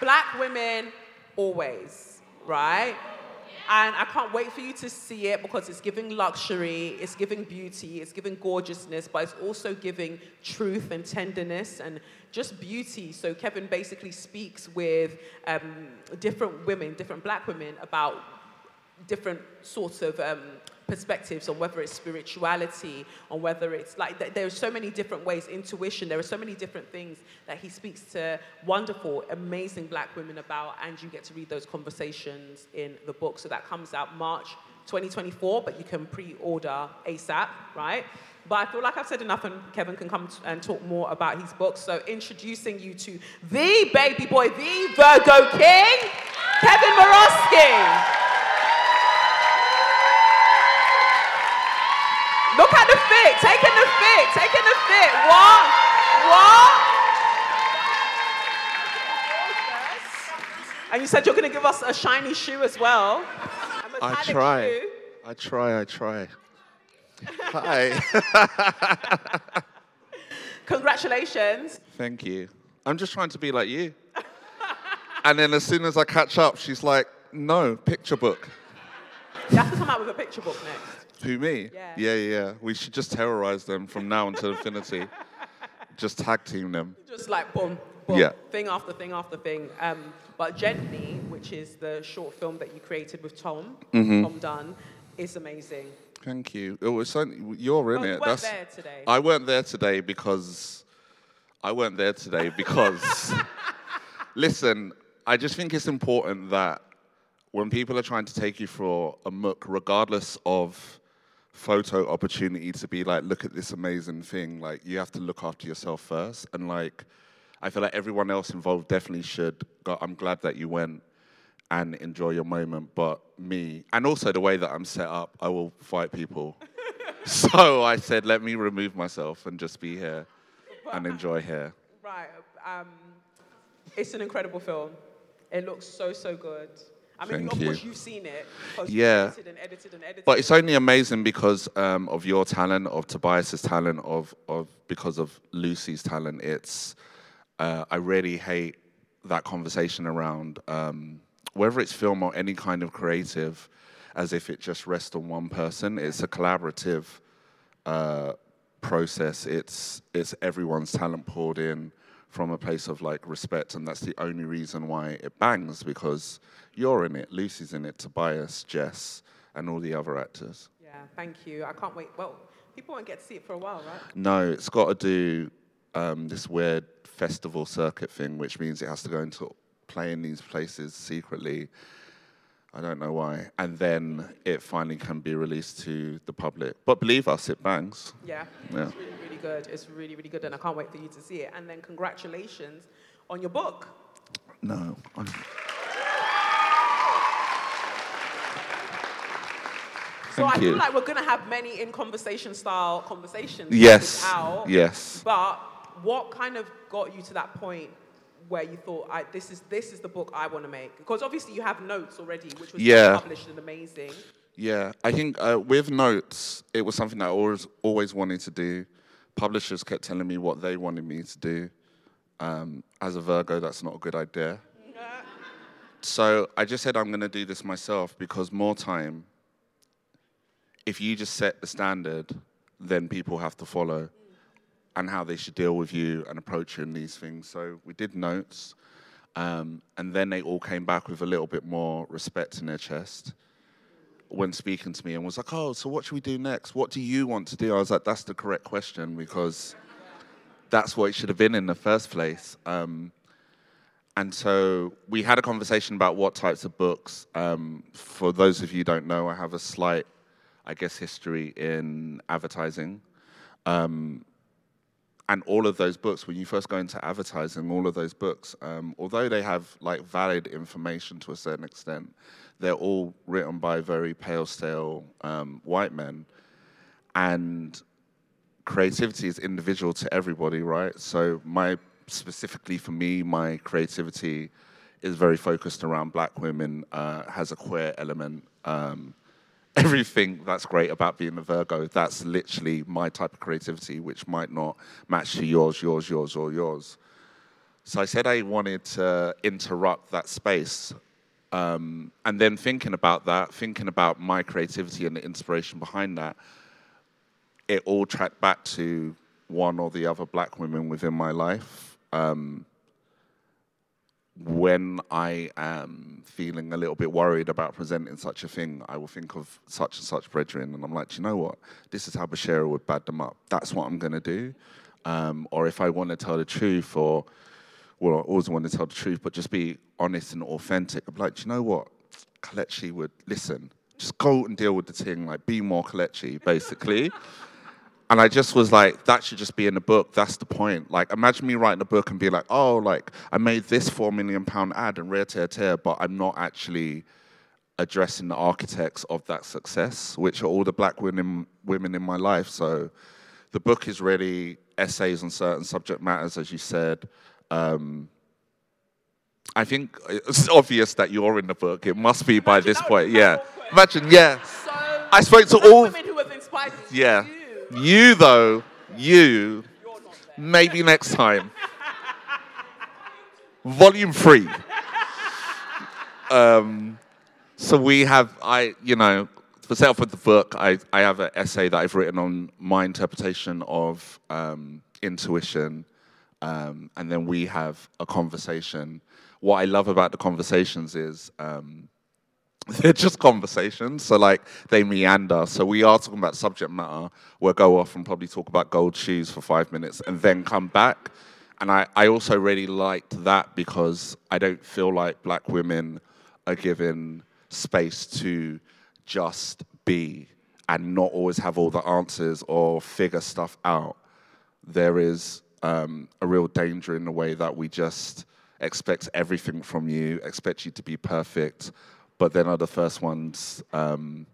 Black women always, right? And I can't wait for you to see it because it's giving luxury, it's giving beauty, it's giving gorgeousness, but it's also giving truth and tenderness and just beauty. So Kevin basically speaks with um, different women, different black women, about different sorts of um, perspectives on whether it's spirituality, on whether it's like th- there are so many different ways, intuition. There are so many different things that he speaks to wonderful, amazing black women about, and you get to read those conversations in the book. So that comes out March 2024, but you can pre-order ASAP, right? But I feel like I've said enough, and Kevin can come and talk more about his book. So introducing you to the baby boy, the Virgo King, Kevin Morosky. Look at the fit, taking the fit, taking the fit. What? What? And you said you're going to give us a shiny shoe as well. A I try. shoe. I try. I try. *laughs* Hi. *laughs* Congratulations. Thank you. I'm just trying to be like you. and then as soon as I catch up, she's like, "No, picture book." You have to come out with a picture book next. Who me? Yeah. yeah, yeah. We should just terrorize them from now until infinity. *laughs* just tag team them. Just like boom, boom, Yeah. thing after thing after thing. Um, but Gently, which is the short film that you created with Tom, Mm-hmm. Tom Dunn, is amazing. Thank you. It was you're in Oh, you it. weren't there today. I weren't there today because I weren't there today because *laughs* listen, I just think it's important that when people are trying to take you for a muck, regardless of photo opportunity to be like, look at this amazing thing, like you have to look after yourself first. And like I feel like everyone else involved definitely should. go- I'm glad that you went and enjoy your moment. But me, and also the way that I'm set up, I will fight people. *laughs* so I said, let me remove myself and just be here and enjoy here. Right. Um, it's an incredible film. It looks so, so good. I mean, Thank of you. course, you've seen it. Yeah. Edited and edited and edited. But it's only amazing because um, of your talent, of Tobias's talent, of, of because of Lucy's talent. It's uh, I really hate that conversation around um, whether it's film or any kind of creative, as if it just rests on one person. It's a collaborative uh, process. It's it's everyone's talent poured in from a place of like respect, and that's the only reason why it bangs because you're in it, Lucy's in it, Tobias, Jess, and all the other actors. Yeah, thank you. I can't wait. Well, people won't get to see it for a while, right? No, it's got to do um, this weird festival circuit thing, which means it has to go into play in these places secretly. I don't know why. And then it finally can be released to the public. But believe us, it bangs. Yeah, Yeah. It's really, really good. It's really, really good, and I can't wait for you to see it. And then congratulations on your book. No. I'm- So Thank I you. feel like we're gonna have many in conversation style conversations. Yes. Out. Yes. But what kind of got you to that point where you thought, I, this is this is the book I want to make? Because obviously you have notes already, which was Yeah. published and amazing. Yeah, I think uh, with notes, it was something that I always always wanted to do. Publishers kept telling me what they wanted me to do. Um, as a Virgo, that's not a good idea. So I just said I'm going to do this myself because more time. If you just set the standard, then people have to follow, and how they should deal with you and approach you in these things. So we did notes, um, and then they all came back with a little bit more respect in their chest when speaking to me and was like, "Oh, so what should we do next? What do you want to do?" I was like, "That's the correct question because that's what it should have been in the first place." Um, and so we had a conversation about what types of books. Um, for those of you who don't know, I have a slight, I guess, history in advertising. Um, and all of those books, when you first go into advertising, all of those books, um, although they have like valid information to a certain extent, they're all written by very pale, stale um, white men. And creativity is individual to everybody, right? So my specifically for me, my creativity is very focused around black women, uh, has a queer element. Um, everything that's great about being a Virgo, that's literally my type of creativity, which might not match to yours, yours, yours, or yours. So I said I wanted to interrupt that space. Um, and then thinking about that, thinking about my creativity and the inspiration behind that, it all tracked back to one or the other black women within my life. Um, when I am feeling a little bit worried about presenting such a thing, I will think of such and such brethren, and I'm like, you know what? This is how Bashira would bad them up. That's what I'm going to do. Um, or if I want to tell the truth, or well, I always want to tell the truth, but just be honest and authentic. I'm like, you know what? Kelechi would listen. Just go and deal with the thing. Like, be more Kelechi, basically. And I just was like, that should just be in the book. That's the point. Like, imagine me writing a book and be like, oh, like, I made this four million pound ad and rare tear tear, but I'm not actually addressing the architects of that success, which are all the black women women in my life. So the book is really essays on certain subject matters, as you said. Um, I think it's obvious that you're in the book. It must be by this point. Yeah. Imagine, yeah. So I spoke to all- women who have inspired. Yeah. You. You, though, you, maybe next time. Volume three. Um, so we have, I, you know, for set off with the book, I, I have an essay that I've written on my interpretation of um, intuition, um, and then we have a conversation. What I love about the conversations is um, *laughs* they're just conversations, so like they meander. So we are talking about subject matter. We'll go off and probably talk about gold shoes for five minutes and then come back. And I, I also really liked that because I don't feel like black women are given space to just be and not always have all the answers or figure stuff out. There is um, a real danger in the way that we just expect everything from you, expect you to be perfect, but then are the first ones um,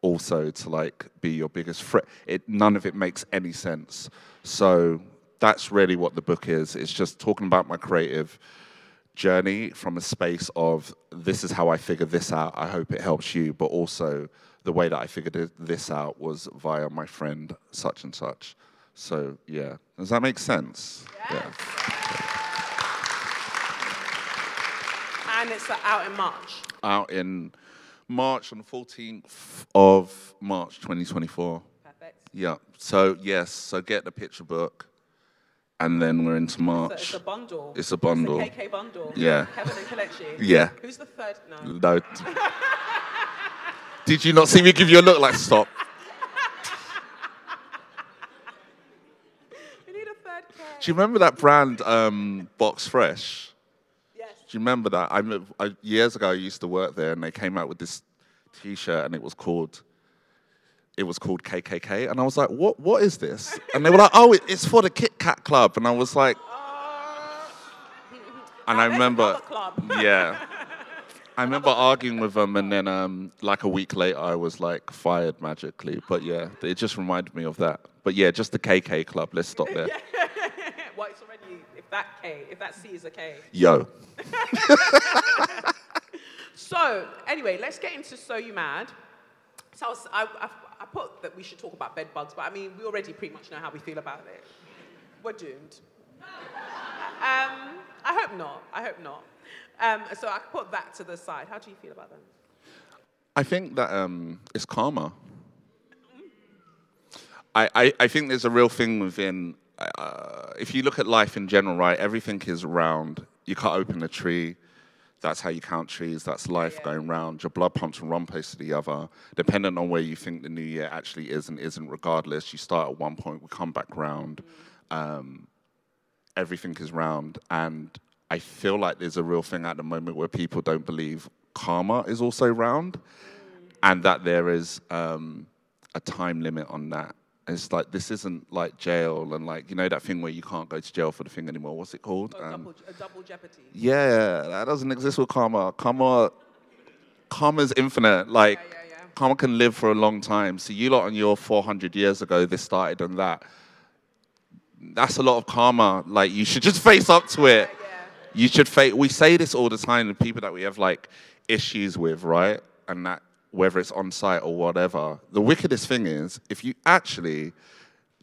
also to like be your biggest threat. It none of it makes any sense. So that's really what the book is. It's just talking about my creative journey from a space of this is how I figured this out. I hope it helps you, but also the way that I figured this out was via my friend such and such. So yeah, does that make sense? Yeah. And it's out in March. Out in March on the 14th of March 2024. Perfect. Yeah. So yes. So get the picture book, and then we're into So March. it's a bundle. It's a bundle. It's a KK bundle. Yeah. Kevin and Kelechi. Yeah. Who's the third? No. No. Did you not see me give you a look like stop? *laughs* We need a third K. Do you remember that brand um, Box Fresh? Do you remember that? I, I years ago I used to work there, and they came out with this T-shirt, and it was called it was called KKK, and I was like, "What? What is this?" And they were like, "Oh, it- it's for the Kit Kat Club," and I was like, *laughs* and I remember, club. *laughs* yeah, I remember arguing with them, and then um, like a week later, I was like fired magically. But yeah, it just reminded me of that. But yeah, just the KK Club. Let's stop there. *laughs* well, it's already if that K, if that C is a K. Yo, *laughs* So anyway, let's get into So You Mad. So I, was, I, I, I put that we should talk about bed bugs, but I mean we already pretty much know how we feel about it. We're doomed. um, I hope not. I hope not. Um, so I put that to the side. How do you feel about them? I think that um, it's karma. I, I, I think there's a real thing within, uh, if you look at life in general, right, everything is round. You cut open a tree, that's how you count trees, that's life Yeah. going round. Your blood pumps from one place to the other, depending on where you think the new year actually is and isn't, regardless. You start at one point, we come back round. Um, everything is round. And I feel like there's a real thing at the moment where people don't believe karma is also round and that there is um, a time limit on that. It's like this isn't like jail and like you know that thing where you can't go to jail for the thing anymore. What's it called? A, Um, double, a double jeopardy. yeah, that doesn't exist with karma. Karma, karma's infinite. Like Yeah, yeah, yeah. karma can live for a long time. So you lot on your 400 years ago, this started and that. That's a lot of karma. Like you should just *laughs* face up to it. Yeah. You should face. We say this all the time to people that we have like issues with, right? And that whether it's on site or whatever. The wickedest thing is if you actually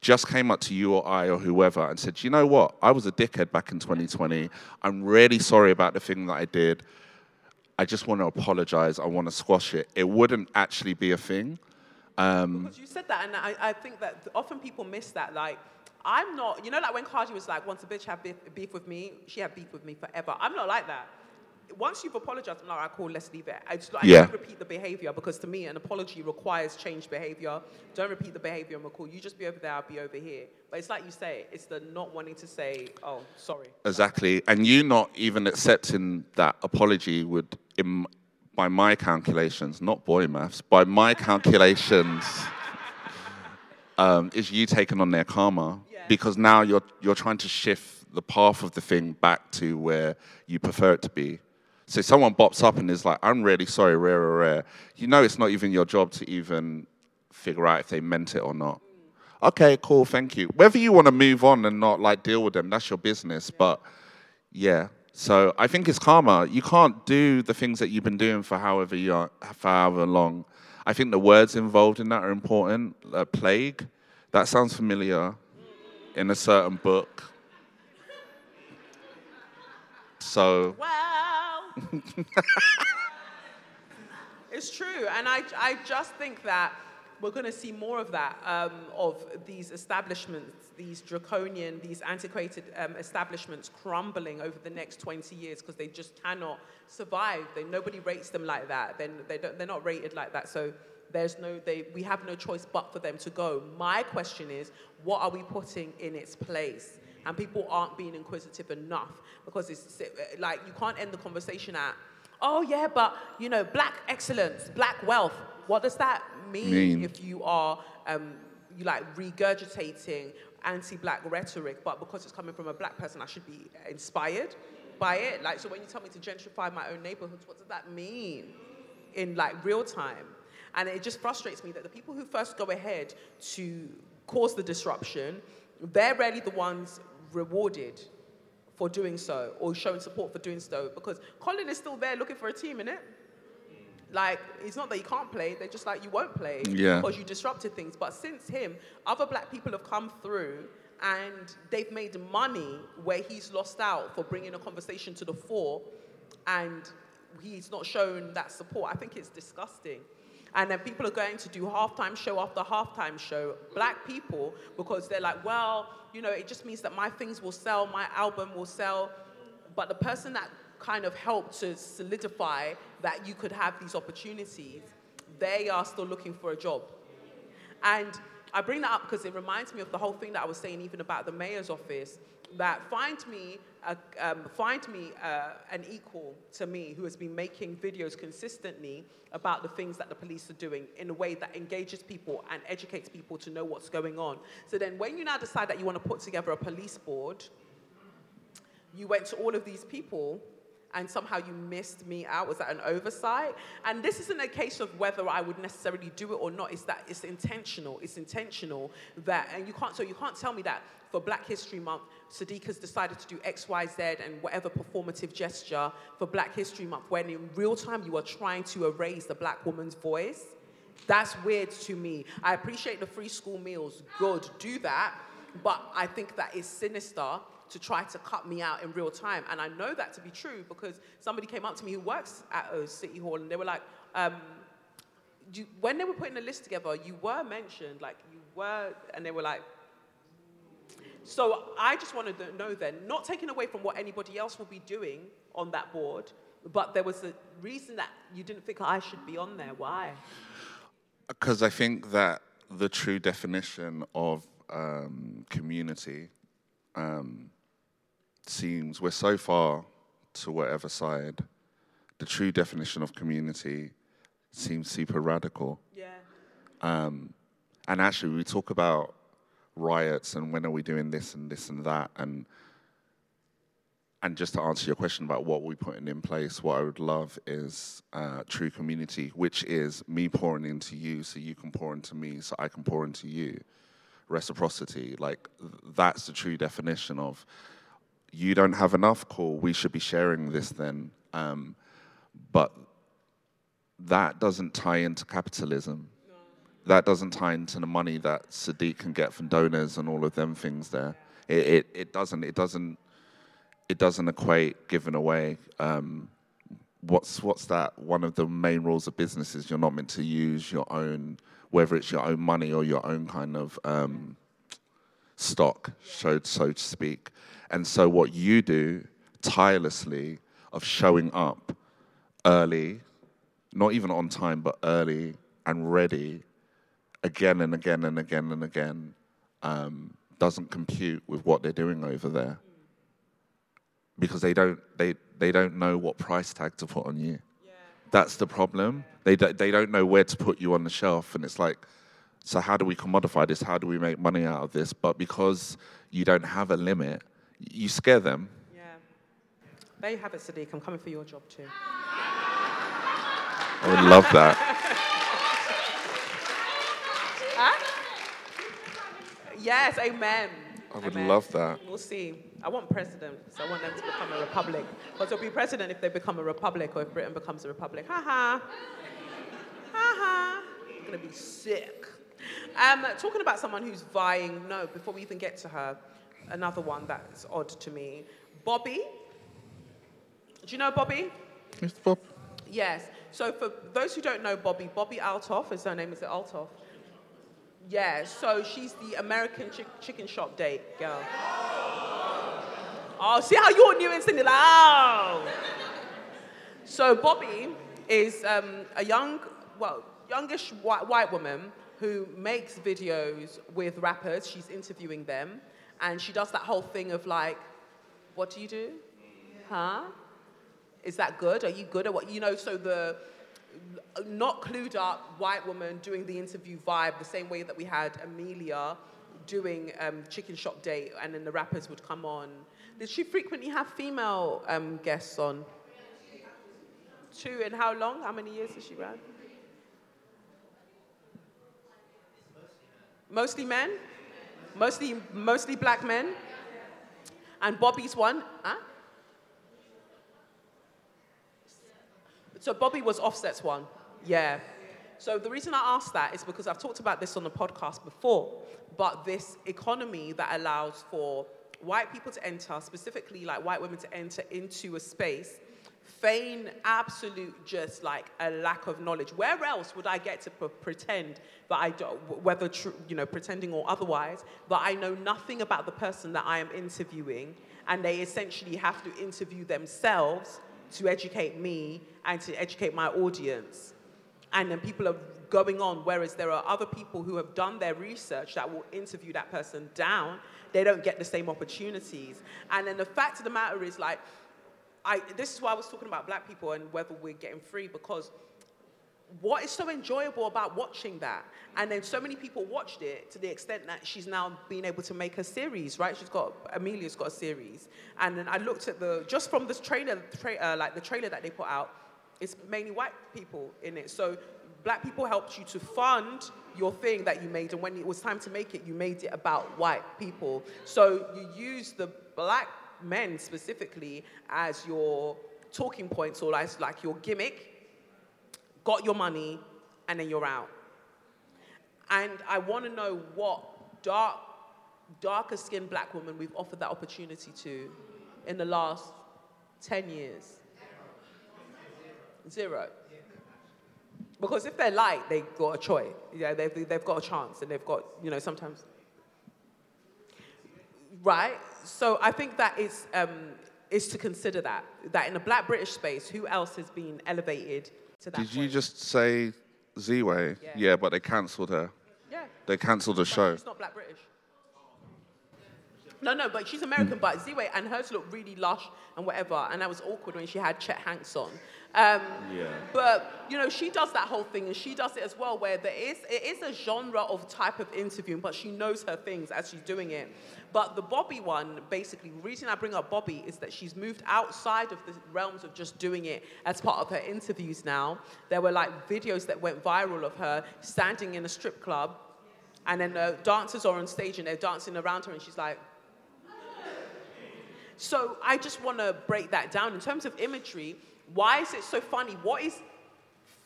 just came up to you or I or whoever and said, you know what, I was a dickhead back in 2020. I'm really sorry about the thing that I did. I just want to apologize. I want to squash it. It wouldn't actually be a thing. Um, because you said that, and I, I think that often people miss that. Like, I'm not, you know, like when Cardi was like, once a bitch had beef, beef with me, she had beef with me forever. I'm not like that. Once you've apologized, I'm like, all right, cool, let's leave it. I, just, I Yeah. don't repeat the behavior because to me, an apology requires changed behavior. Don't repeat the behavior and. You just be over there, I'll be over here. But it's like you say, it's the not wanting to say, oh, sorry. Exactly. And you not even accepting that apology would, in, by my calculations, not boy maths, by my calculations, *laughs* um, is you taking on their karma. Yeah. Because now you're, you're trying to shift the path of the thing back to where you prefer it to be. So someone bops up and is like, I'm really sorry, rare, rare, rare. You know it's not even your job to even figure out if they meant it or not. Okay, cool, thank you. Whether you want to move on and not like deal with them, that's your business. But yeah. So I think it's karma. You can't do the things that you've been doing for however you are, for however long. I think the words involved in that are important. Uh, plague, that sounds familiar in a certain book. So *laughs* it's true, and I, I just think that we're going to see more of that um, of these establishments, these draconian, these antiquated um, establishments crumbling over the next 20 years because they just cannot survive. They, nobody rates them like that. Then they don't, they're not rated like that. So there's no, they, we have no choice but for them to go. My question is, what are we putting in its place? And people aren't being inquisitive enough because it's like you can't end the conversation at, oh yeah, but you know, black excellence, black wealth. What does that mean, Mean. if you are um, you like regurgitating anti-black rhetoric, but because it's coming from a black person, I should be inspired by it. Like, so when you tell me to gentrify my own neighborhoods, what does that mean in like real time? And it just frustrates me that the people who first go ahead to cause the disruption, they're rarely the ones rewarded for doing so or showing support for doing so because Colin is still there looking for a team, innit? Like, it's not that you can't play, they're just like, you won't play Yeah. because you disrupted things. But since him, other black people have come through and they've made money where he's lost out for bringing a conversation to the fore and he's not shown that support. I think it's disgusting. And then people are going to do halftime show after halftime show, black people, because they're like, well, you know, it just means that my things will sell, my album will sell. But the person that kind of helped to solidify that you could have these opportunities, they are still looking for a job. And I bring that up because it reminds me of the whole thing that I was saying, even about the mayor's office. That find me, a, um, find me uh, an equal to me who has been making videos consistently about the things that the police are doing in a way that engages people and educates people to know what's going on. So then, when you now decide that you want to put together a police board, you went to all of these people and somehow you missed me out? Was that an oversight? And this isn't a case of whether I would necessarily do it or not. It's that it's intentional. It's intentional that, and you can't. So you can't tell me that for Black History Month, Sadiq has decided to do X, Y, Z, and whatever performative gesture for Black History Month, when in real time you are trying to erase the black woman's voice. That's weird to me. I appreciate the free school meals. Good, do that. But I think that is sinister to try to cut me out in real time. And I know that to be true because somebody came up to me who works at a city hall and they were like, um, you, when they were putting the list together, you were mentioned, like you were, and they were like, so I just wanted to know then, not taking away from what anybody else will be doing on that board, but there was a reason that you didn't think I should be on there. Why? Because I think that the true definition of um, community um, seems we're so far to whatever side. The true definition of community seems super radical. Yeah. Um, and actually, we talk about riots and when are we doing this and this and that and and just to answer your question about what we're putting in place, what I would love is uh, true community, which is me pouring into you so you can pour into me so I can pour into you. Reciprocity, like that's the true definition of you don't have enough, cool, we should be sharing this then. Um, but that doesn't tie into capitalism that doesn't tie into the money that Sadiq can get from donors and all of them things there. It, it, it doesn't it doesn't it doesn't equate giving away. Um, what's what's that? One of the main rules of business is you're not meant to use your own, whether it's your own money or your own kind of um, stock, so so to speak. And so what you do tirelessly of showing up early, not even on time, but early and ready again and again and again and again um, doesn't compute with what they're doing over there because they don't they they don't know what price tag to put on you. Yeah. That's the problem. They do, they don't know where to put you on the shelf, and it's like, so how do we commodify this? How do we make money out of this? But because you don't have a limit, you scare them. Yeah. There you have it, Sadiq. I'm coming for your job too. I would love that. Yes, amen. I would Amen. love that. We'll see. I want president, so I want them to become a republic. But they'll be president if they become a republic or if Britain becomes a republic. Ha ha. Ha ha. It's Gonna be sick. Um, talking about someone who's vying, no, before we even get to her, another one that's odd to me. Bobbi. Do you know Bobbi? Mr. Bob. Yes. So for those who don't know Bobbi, Bobbi Althoff is her name. Is it Althoff? Yeah. So she's the American chick- chicken shop date girl. Oh, see how you're new instantly like, oh. So Bobbi is um, a young, well, youngish white, white woman who makes videos with rappers. She's interviewing them, and she does that whole thing of like, "What do you do? Huh? Is that good? Are you good at what you know?" So the not clued up white woman doing the interview vibe, the same way that we had Amelia doing um, Chicken Shop Date, and then the rappers would come on. Did she frequently have female um, guests on? Two and how long? How many years has she ran? Mostly men? Mostly, mostly black men? And Bobbi's one? Huh? So Bobbi was Offset's one. Yeah. So the reason I asked that is because I've talked about this on the podcast before, but this economy that allows for white people to enter, specifically like white women to enter into a space feign absolute just like a lack of knowledge. Where else would I get to pre- pretend that I don't, whether tr- you know pretending or otherwise, that I know nothing about the person that I am interviewing, and they essentially have to interview themselves to educate me and to educate my audience, and then people are going on. Whereas there are other people who have done their research that will interview that person down. They don't get the same opportunities, and then the fact of the matter is like I, this is why I was talking about black people and whether we're getting free because what is so enjoyable about watching that? And then so many people watched it to the extent that she's now been able to make a series, right? She's got, Amelia's got a series. And then I looked at the, just from this trailer, tra- uh, like the trailer that they put out, it's mainly white people in it. So black people helped you to fund your thing that you made. And when it was time to make it, you made it about white people. So you use the black men specifically as your talking points or as like your gimmick, got your money, and then you're out. And I want to know what dark, darker skinned black woman we've offered that opportunity to in the last 10 years. Zero. Because if they're light, they've got a choice. Yeah, they've, they've got a chance, and they've got, you know, sometimes. Right? So I think that is, um, is to consider that. That in a black British space, who else has been elevated to that Did you point? just say Z-Way? Yeah. Yeah, but they cancelled her. Yeah. They cancelled the show. She's not black British. No, no, but she's American. Mm. But Z-Way and hers look really lush and whatever, and that was awkward when she had Chet Hanks on. Um, Yeah. But you know, she does that whole thing, and she does it as well, where there is it is a genre of type of interviewing, but she knows her things as she's doing it. But the Bobbi one, basically, the reason I bring up Bobbi is that she's moved outside of the realms of just doing it as part of her interviews now. There were like videos that went viral of her standing in a strip club, and then the dancers are on stage and they're dancing around her, and she's like, *laughs* so I just want to break that down in terms of imagery. Why is it so funny? What is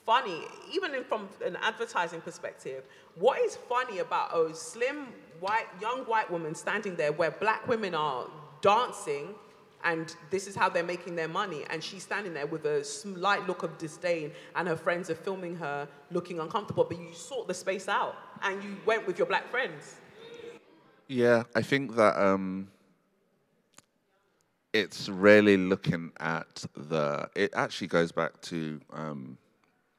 funny, even from an advertising perspective? What is funny about a slim white young white woman standing there where black women are dancing? And this is how they're making their money. And she's standing there with a slight look of disdain, and her friends are filming her looking uncomfortable. But you sort the space out, and you went with your black friends. Yeah, I think that um, it's really looking at the. It actually goes back to um,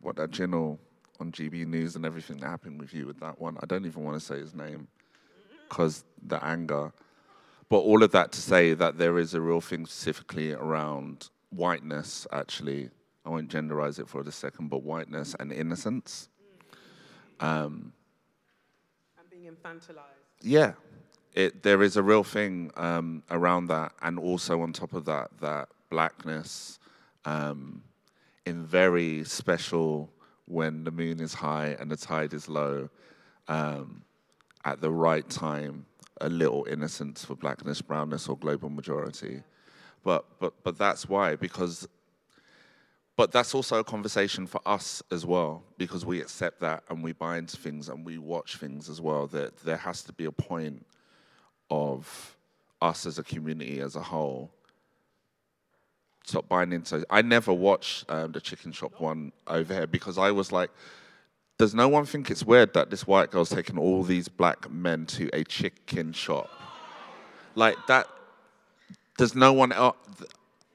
what that channel on GB News and everything that happened with you with that one. I don't even want to say his name because the anger. But all of that to say that there is a real thing specifically around whiteness, actually. I won't genderize it for a second, but whiteness and innocence. And being infantilized. Yeah, it, there is a real thing um, around that, and also on top of that, that blackness um, in very special when the moon is high and the tide is low, um, at the right time, a little innocence for blackness, brownness, or global majority. But but but that's why because but that's also a conversation for us as well because we accept that and we into things and we watch things as well that there has to be a point of us as a community as a whole stop buying into i never watched um, the chicken shop one over here because i was like does no one think it's weird that this white girl's taking all these black men to a chicken shop like that does no one else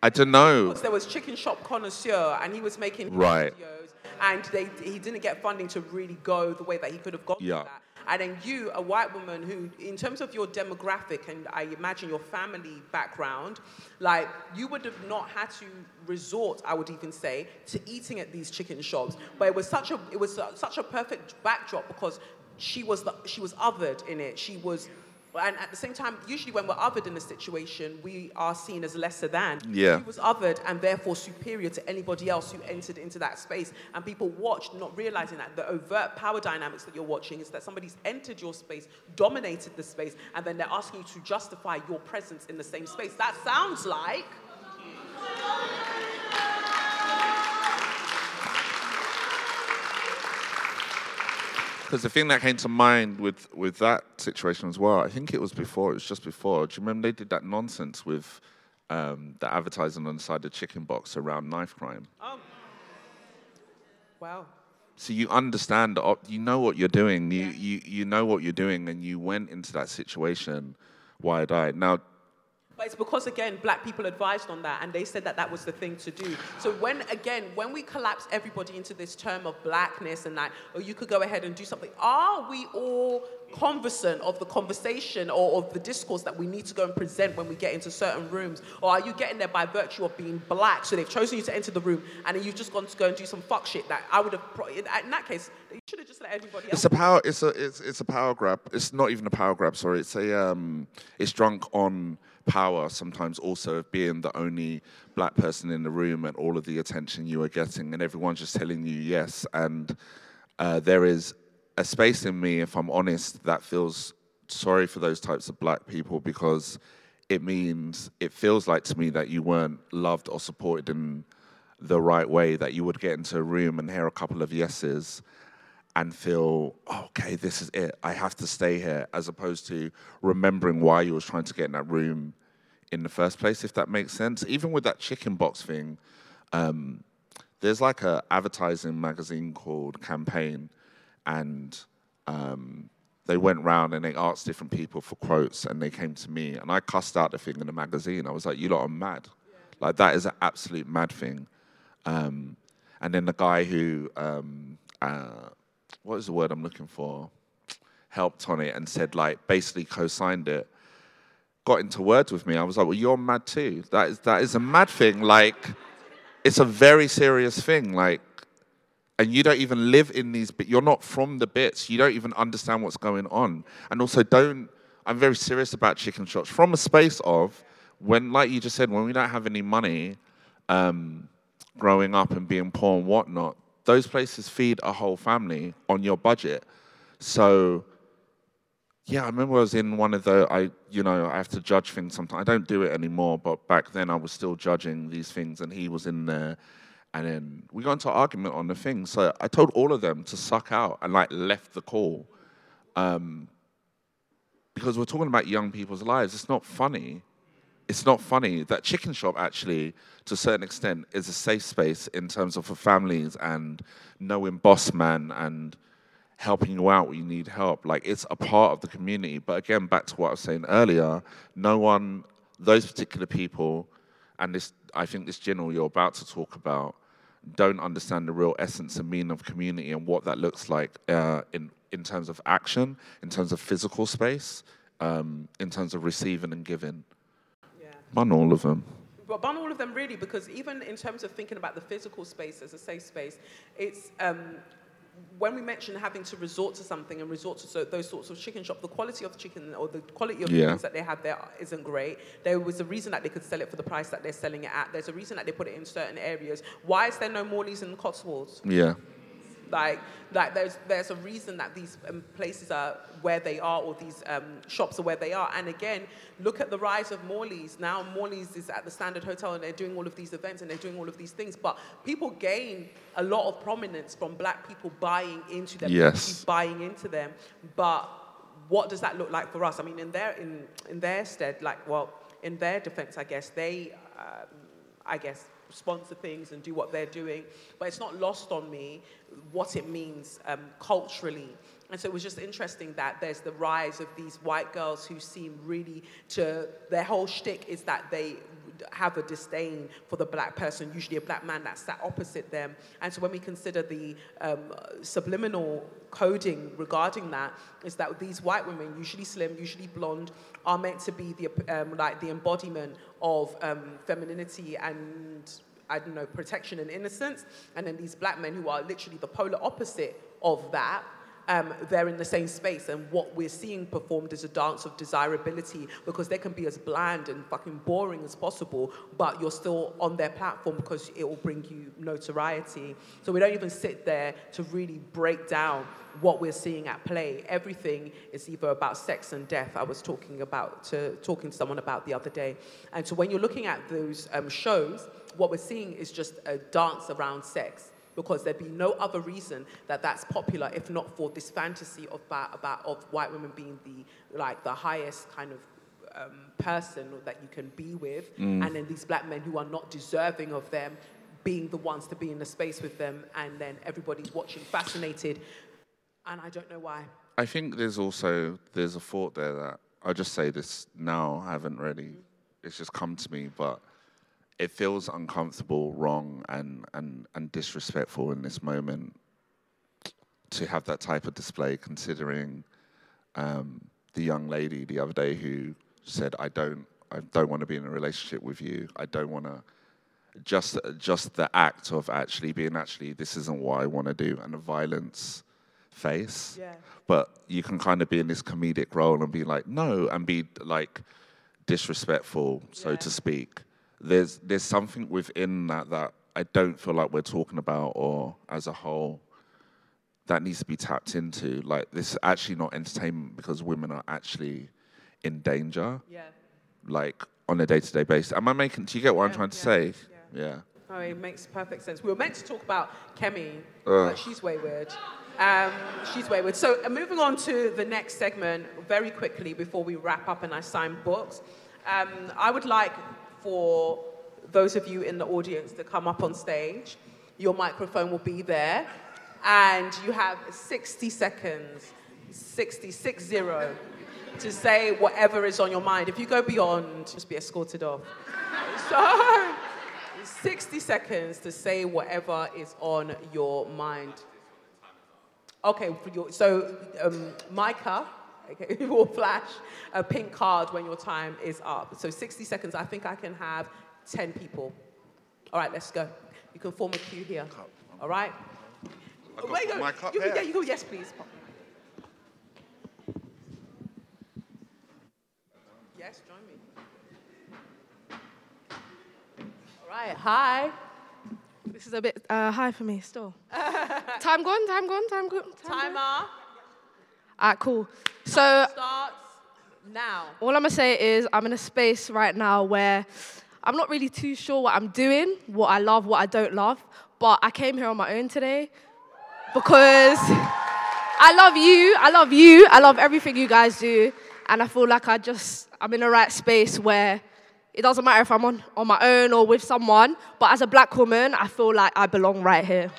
i don't know There was Chicken Shop Connoisseur, and he was making Right. videos, and they, he didn't get funding to really go the way that he could have gone. Yeah. And then you, a white woman who, in terms of your demographic and I imagine your family background, like you would have not had to resort, I would even say, to eating at these chicken shops. But it was such a, it was such a perfect backdrop because she was the, she was othered in it. She was. And at the same time, usually when we're othered in a situation, we are seen as lesser than. Yeah. He was othered and therefore superior to anybody else who entered into that space. And people watched, not realizing that the overt power dynamics that you're watching is that somebody's entered your space, dominated the space, and then they're asking you to justify your presence in the same space. That sounds like. Because the thing that came to mind with, with that situation as well, I think it was before, it was just before. Do you remember they did that nonsense with um, the advertising on the side of the chicken box around knife crime. Oh. Wow. So you understand, you know what you're doing. You, you you know what you're doing, and you went into that situation wide-eyed. Now, But it's because, again, black people advised on that and they said that that was the thing to do. So, when, again, when we collapse everybody into this term of blackness and that, or you could go ahead and do something, are we all conversant of the conversation or of the discourse that we need to go and present when we get into certain rooms? Or are you getting there by virtue of being black? So, they've chosen you to enter the room and then you've just gone to go and do some fuck shit that I would have, pro- in, in that case, you should have just let everybody else. It's a power. It's a it's it's a power grab. It's not even a power grab. Sorry, it's a um. It's drunk on power. Sometimes also of being the only black person in the room and all of the attention you are getting, and everyone's just telling you yes. And uh, there is a space in me, if I'm honest, that feels sorry for those types of black people because it means it feels like to me that you weren't loved or supported in the right way. That you would get into a room and hear a couple of yeses and feel, oh, okay, this is it. I have to stay here, as opposed to remembering why you was trying to get in that room in the first place, if that makes sense. Even with that chicken box thing, um, there's like a advertising magazine called Campaign, and um, they went round and they asked different people for quotes, and they came to me, and I cussed out the thing in the magazine. I was like, "You lot are mad! Like that is an absolute mad thing." Um, and then the guy who, um, uh, what is the word I'm looking for, helped on it and said like basically co-signed it. Got into words with me. I was like, "Well, you're mad too. That is that is a mad thing. Like, it's a very serious thing. Like, and you don't even live in these but you're not from the bits you don't even understand what's going on and also don't i'm very serious about chicken shops from a space of when like you just said when we don't have any money um, growing up and being poor and whatnot those places feed a whole family on your budget so yeah, I remember I was in one of the I you know, I have to judge things sometimes. I don't do it anymore, but back then I was still judging these things and he was in there and then we got into argument on the thing. So I told all of them to suck out and like left the call. Um, because we're talking about young people's lives. It's not funny. It's not funny. That chicken shop actually, to a certain extent, is a safe space in terms of for families and knowing boss man and helping you out when you need help. Like it's a part of the community. But again, back to what I was saying earlier, no one, those particular people, and this, I think this general you're about to talk about, don't understand the real essence and meaning of community and what that looks like uh, in in terms of action, in terms of physical space, um, in terms of receiving and giving. Yeah. Bun all of them. But bun all of them really, because even in terms of thinking about the physical space as a safe space, it's um, when we mention having to resort to something and resort to so, those sorts of chicken shop, the quality of the chicken or the quality of the things that they have there isn't great. There was a reason that they could sell it for the price that they're selling it at. There's a reason that they put it in certain areas. Why is there no Morley's in the Cotswolds? Yeah. Like, like there's there's a reason that these um, places are where they are, or these um, shops are where they are. And again, look at the rise of Morley's. Now Morley's is at the Standard Hotel, and they're doing all of these events and they're doing all of these things. But people gain a lot of prominence from black people buying into them, Yes. buying into them. But what does that look like for us? I mean, in their in in their stead, like well, in their defense, I guess they, um, I guess, sponsor things and do what they're doing. But it's not lost on me what it means um, culturally. And so it was just interesting that there's the rise of these white girls who seem really to their whole shtick is that they have a disdain for the black person, usually a black man that sat opposite them. And so when we consider the um, subliminal coding regarding that, is that these white women, usually slim, usually blonde, are meant to be the um, like the embodiment of um, femininity and I don't know protection and innocence. And then these black men who are literally the polar opposite of that um, they're in the same space. And what we're seeing performed is a dance of desirability because they can be as bland and fucking boring as possible, but you're still on their platform because it will bring you notoriety. So we don't even sit there to really break down what we're seeing at play. Everything is either about sex and death. I was talking about to talking to someone about the other day. And so when you're looking at those um, shows, what we're seeing is just a dance around sex because there'd be no other reason that that's popular if not for this fantasy of about, about of white women being the like the highest kind of um, person that you can be with, Mm. and then these black men who are not deserving of them being the ones to be in the space with them, and then everybody's watching, fascinated, and I don't know why. I think there's also there's a thought there that I'll just say this now. I haven't really. It's just come to me, but it feels uncomfortable, wrong, and and and disrespectful in this moment to have that type of display. Considering um, the young lady the other day who said, "I don't, I don't want to be in a relationship with you. I don't want to." Just, just the act of actually being actually, this isn't what I want to do, and the violence face Yeah. but you can kind of be in this comedic role and be like no and be like disrespectful so Yeah. to speak there's there's something within that that i don't feel like we're talking about or as a whole that needs to be tapped into like this is actually not entertainment because women are actually in danger Yeah. like on a day-to-day basis am i making do you get what i'm trying to yeah, say yeah Oh, it makes perfect sense. We were meant to talk about Kemi, Ugh. but she's wayward. Um, she's wayward. So, uh, moving on to the next segment, very quickly before we wrap up and I sign books, um, I would like for those of you in the audience to come up on stage. Your microphone will be there, and you have 60 seconds, 60, six zero, to say whatever is on your mind. If you go beyond, just be escorted off. So. 60 seconds to say whatever is on your mind. Okay, so um, Micah *laughs* okay, will flash a pink card when your time is up. So 60 seconds, I think I can have 10 people. All right, let's go. You can form a queue here. All right? I've got Wait, my cup you, here. yeah, you go, yes, please. Yes, join me. All right, hi. This is a bit uh, high for me still. *laughs* time gone, time gone, time gone. Time gone. Timer Alright, cool. So starts now. all I'm gonna say is I'm in a space right now where I'm not really too sure what I'm doing, what I love, what I don't love. But I came here on my own today because I love you, I love you, I love everything you guys do, and I feel like I just I'm in the right space where it doesn't matter if I'm on, on my own or with someone, but as a black woman, I feel like I belong right here.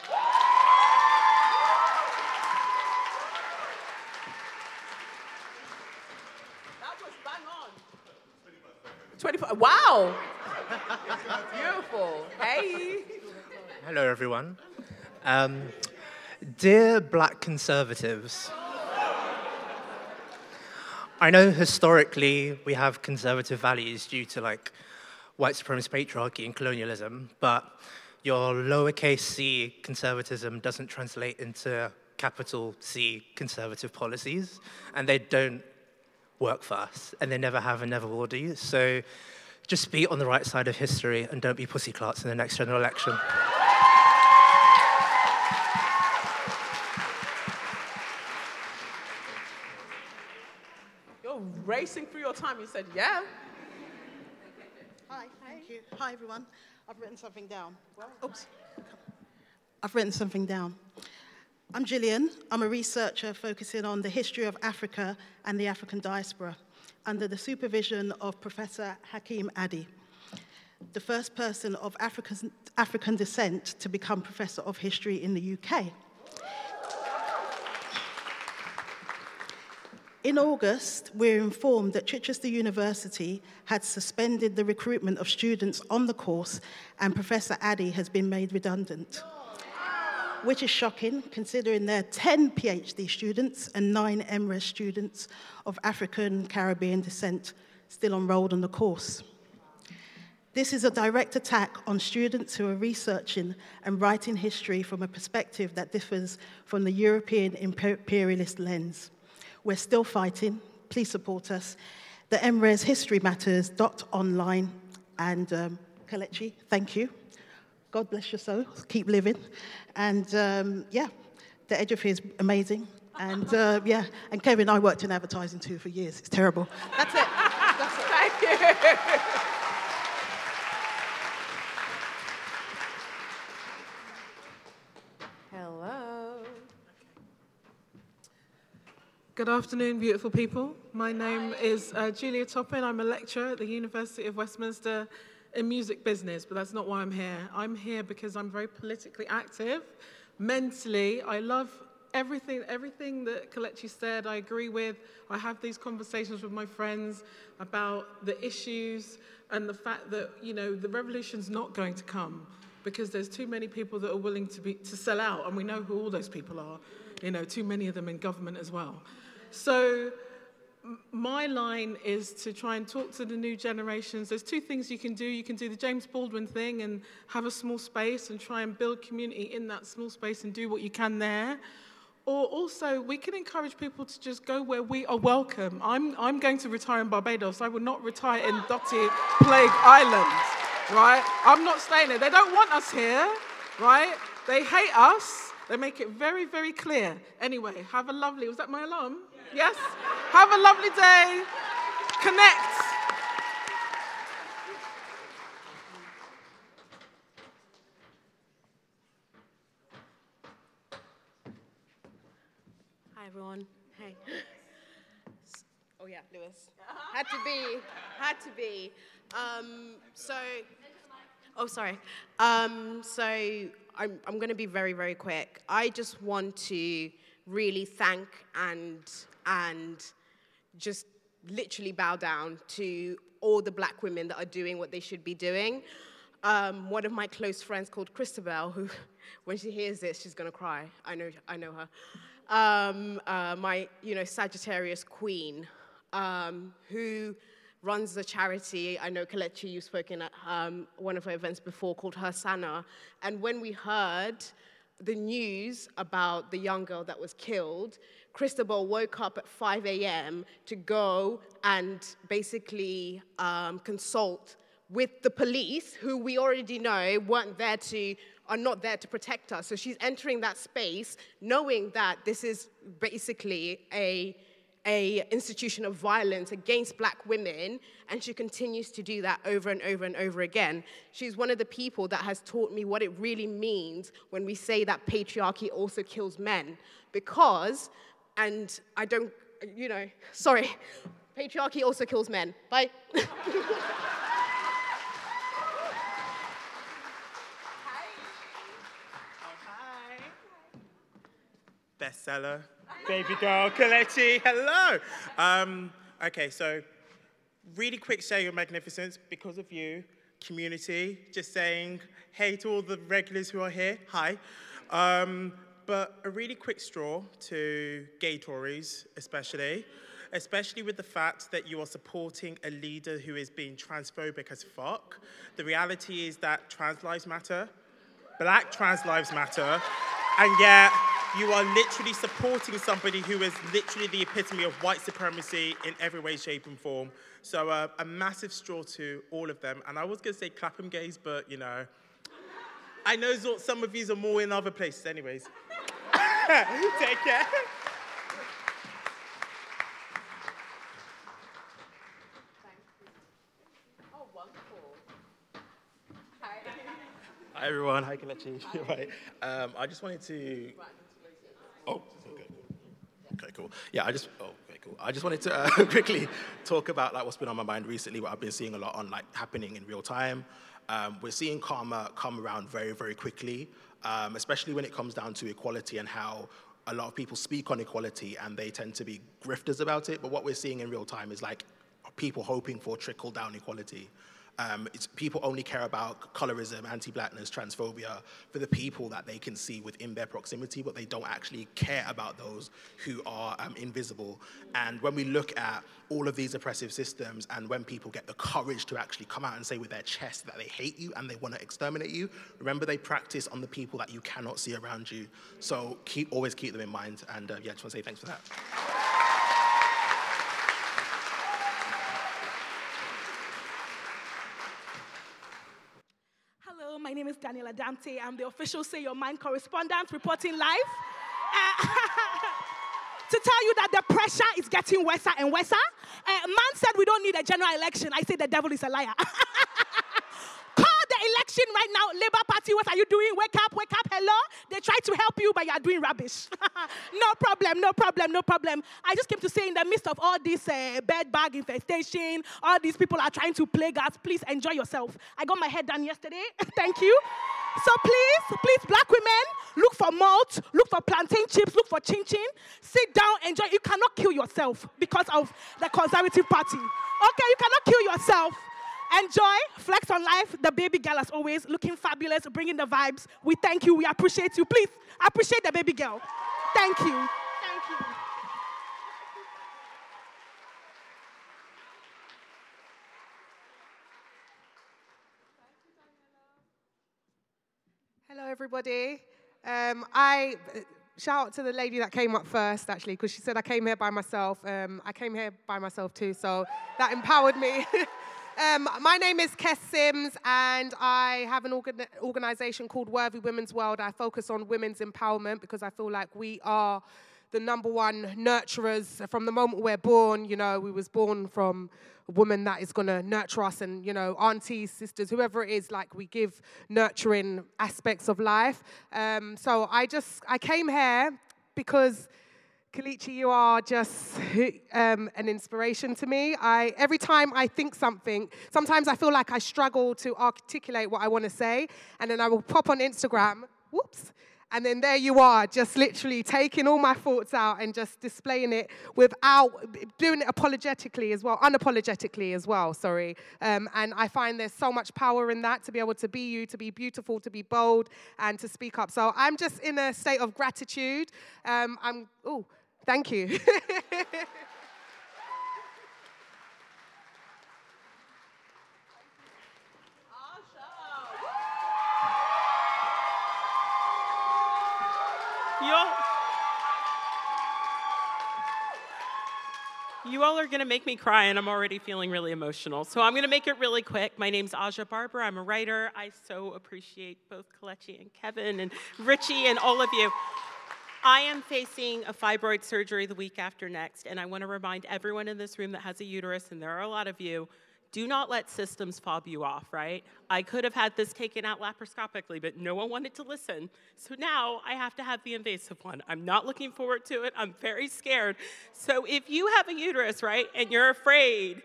That was bang on. 25. Wow. Beautiful. Hey. Hello, everyone. Um, dear black conservatives, I know historically we have conservative values due to like white supremacist patriarchy and colonialism, but your lowercase c conservatism doesn't translate into capital C conservative policies, and they don't work for us, and they never have and never will do. So just be on the right side of history and don't be pussy clarts in the next general election. You're racing through your time. You said, yeah. Hi, thank you. Hi, everyone. I've written something down. Oops. I've written something down. I'm Gillian. I'm a researcher focusing on the history of Africa and the African diaspora under the supervision of Professor Hakim Adi, the first person of African, African descent to become Professor of History in the UK. In August, we're informed that Chichester University had suspended the recruitment of students on the course and Professor Adi has been made redundant. Which is shocking considering there are 10 PhD students and 9 MRes students of African Caribbean descent still enrolled on the course. This is a direct attack on students who are researching and writing history from a perspective that differs from the European imperialist lens. We're still fighting. Please support us. The MRes History Matters dot online and um, Kelechi, thank you. God bless your soul. Keep living. And um, yeah, the edge of here is amazing. And uh, yeah, and Kevin, I worked in advertising too for years. It's terrible. That's it. That's it. Thank you. Hello. Good afternoon, beautiful people. My name is uh, Julia Toppin. I'm a lecturer at the University of Westminster in music business, but that's not why I'm here. I'm here because I'm very politically active. Mentally, I love everything, everything that Kelechi said, I agree with. I have these conversations with my friends about the issues and the fact that, you know, the revolution's not going to come because there's too many people that are willing to, be, to sell out, and we know who all those people are, you know, too many of them in government as well. So my line is to try and talk to the new generations. There's two things you can do. You can do the James Baldwin thing and have a small space and try and build community in that small space and do what you can there. Or also, we can encourage people to just go where we are welcome. I'm, I'm going to retire in Barbados. I will not retire in Dotty Plague Island, right? I'm not staying there. They don't want us here, right? They hate us. They make it very, very clear. Anyway, have a lovely, was that my alarm? Yes? Have a lovely day. Connect. Hi, everyone. Hey. Oh, yeah, Lewis. *laughs* Had to be. Had to be. Um, so, oh, sorry. Um, so, I'm, I'm going to be very, very quick. I just want to really thank and, and just literally bow down to all the black women that are doing what they should be doing. Um, one of my close friends called Christabel, who, *laughs* when she hears this, she's gonna cry. I know, I know her. Um, uh, my, you know, Sagittarius queen, um, who runs a charity. I know Kelechi, you've spoken at um, one of her events before called Her Sana. And when we heard the news about the young girl that was killed, Christabel woke up at 5 a.m. to go and basically um, consult with the police, who we already know weren't there to, are not there to protect us. So she's entering that space knowing that this is basically a, a institution of violence against black women, and she continues to do that over and over and over again. She's one of the people that has taught me what it really means when we say that patriarchy also kills men. Because, and I don't, you know, sorry, patriarchy also kills men. Bye. *laughs* Oh, bestseller, baby girl, Kelechi, hello. Um, okay, so really quick share your magnificence because of you, community, just saying hey to all the regulars who are here, hi. Um, but a really quick straw to gay Tories, especially, especially with the fact that you are supporting a leader who is being transphobic as fuck. The reality is that trans lives matter, black trans lives matter, and yet you are literally supporting somebody who is literally the epitome of white supremacy in every way, shape, and form. So uh, a massive straw to all of them. And I was going to say Clapham gays, but you know, I know some of you are more in other places, anyways. *laughs* Take care. Hi everyone, hi Kelechi. right. Um, I just wanted to. Okay, cool. Yeah, I just. Oh, okay, cool. I just wanted to uh, *laughs* quickly talk about like what's been on my mind recently. What I've been seeing a lot on like happening in real time. Um, we're seeing karma come around very, very quickly, um, especially when it comes down to equality and how a lot of people speak on equality and they tend to be grifters about it. But what we're seeing in real time is like people hoping for trickle down equality. Um, people only care about colorism, anti-blackness, transphobia for the people that they can see within their proximity, but they don't actually care about those who are um, invisible. And when we look at all of these oppressive systems, and when people get the courage to actually come out and say with their chest that they hate you and they want to exterminate you, remember they practice on the people that you cannot see around you. So keep always keep them in mind. And uh, yeah, just want to say thanks for that. My name is Daniela Dante. I'm the official Say Your Mind correspondent reporting live. Uh, *laughs* to tell you that the pressure is getting worse and worse. Uh, man said we don't need a general election. I say the devil is a liar. *laughs* Right now. Labour Party, what are you doing? Wake up, wake up, hello. They try to help you, but you are doing rubbish. *laughs* no problem, no problem, no problem. I just came to say, in the midst of all this uh, bed bag infestation, all these people are trying to plague us, please enjoy yourself. I got my head done yesterday. *laughs* Thank you. So please, please, black women, look for malt, look for plantain chips, look for chin chin. Sit down, enjoy. You cannot kill yourself because of the Conservative Party. Okay, you cannot kill yourself. Enjoy, flex on life. The baby girl, as always, looking fabulous, bringing the vibes. We thank you. We appreciate you. Please appreciate the baby girl. Thank you. Thank you. Hello, everybody. Um, I shout out to the lady that came up first, actually, because she said I came here by myself. Um, I came here by myself too, so that empowered me. *laughs* um, my name is Kes Sims, and I have an organ- organization called Worthy Women's World. I focus on women's empowerment because I feel like we are the number one nurturers from the moment we're born. You know, we was born from a woman that is going to nurture us and, you know, aunties, sisters, whoever it is, like we give nurturing aspects of life. Um, so I just, I came here because Kelechi, you are just um, an inspiration to me. I, every time I think something, sometimes I feel like I struggle to articulate what I want to say, and then I will pop on Instagram, whoops, and then there you are, just literally taking all my thoughts out and just displaying it without doing it apologetically as well, unapologetically as well, sorry. Um, and I find there's so much power in that to be able to be you, to be beautiful, to be bold, and to speak up. So I'm just in a state of gratitude. Um, I'm, oh, thank you. *laughs* You all, are going to make me cry, and I'm already feeling really emotional. So I'm going to make it really quick. My name's Aja Barber. I'm a writer. I so appreciate both Kelechi and Kevin and Richie and all of you. I am facing a fibroid surgery the week after next, and I want to remind everyone in this room that has a uterus, and there are a lot of you, do not let systems fob you off, right? I could have had this taken out laparoscopically, but no one wanted to listen. So now I have to have the invasive one. I'm not looking forward to it. I'm very scared. So if you have a uterus, right, and you're afraid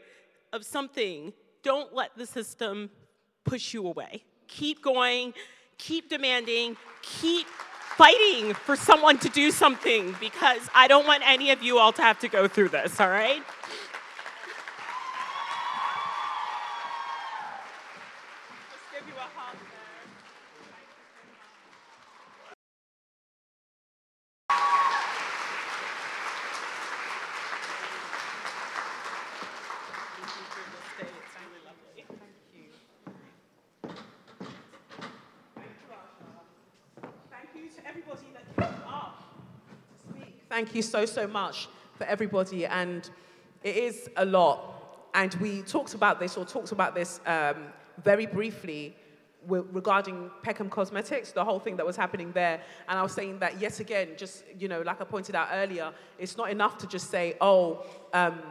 of something, don't let the system push you away. Keep going, keep demanding, keep fighting for someone to do something because I don't want any of you all to have to go through this, all right? Thank you to everybody that came up to speak. Thank you so, so much for everybody. And it is a lot. And we talked about this, or talked about this um, very briefly regarding Peckham Cosmetics, the whole thing that was happening there. And I was saying that yet again, just, you know, like I pointed out earlier, it's not enough to just say, oh, um,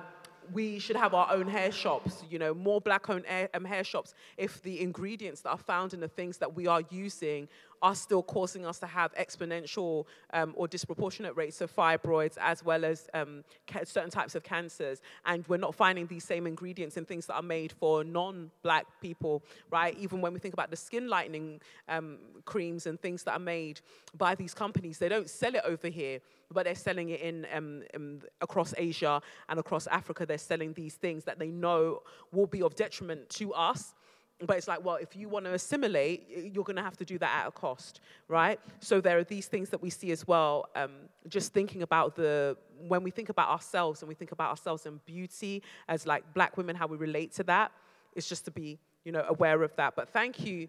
we should have our own hair shops, you know, more black-owned hair, um, hair shops if the ingredients that are found in the things that we are using are still causing us to have exponential um, or disproportionate rates of fibroids as well as um, ca- certain types of cancers. And we're not finding these same ingredients in things that are made for non-black people, right? Even when we think about the skin lightening um, creams and things that are made by these companies, they don't sell it over here but they're selling it in um, um, across Asia and across Africa. They're selling these things that they know will be of detriment to us. But it's like, well, if you want to assimilate, you're going to have to do that at a cost, right? So there are these things that we see as well. Um, just thinking about the when we think about ourselves and we think about ourselves and beauty as like black women, how we relate to that. It's just to be, you know, aware of that. But thank you,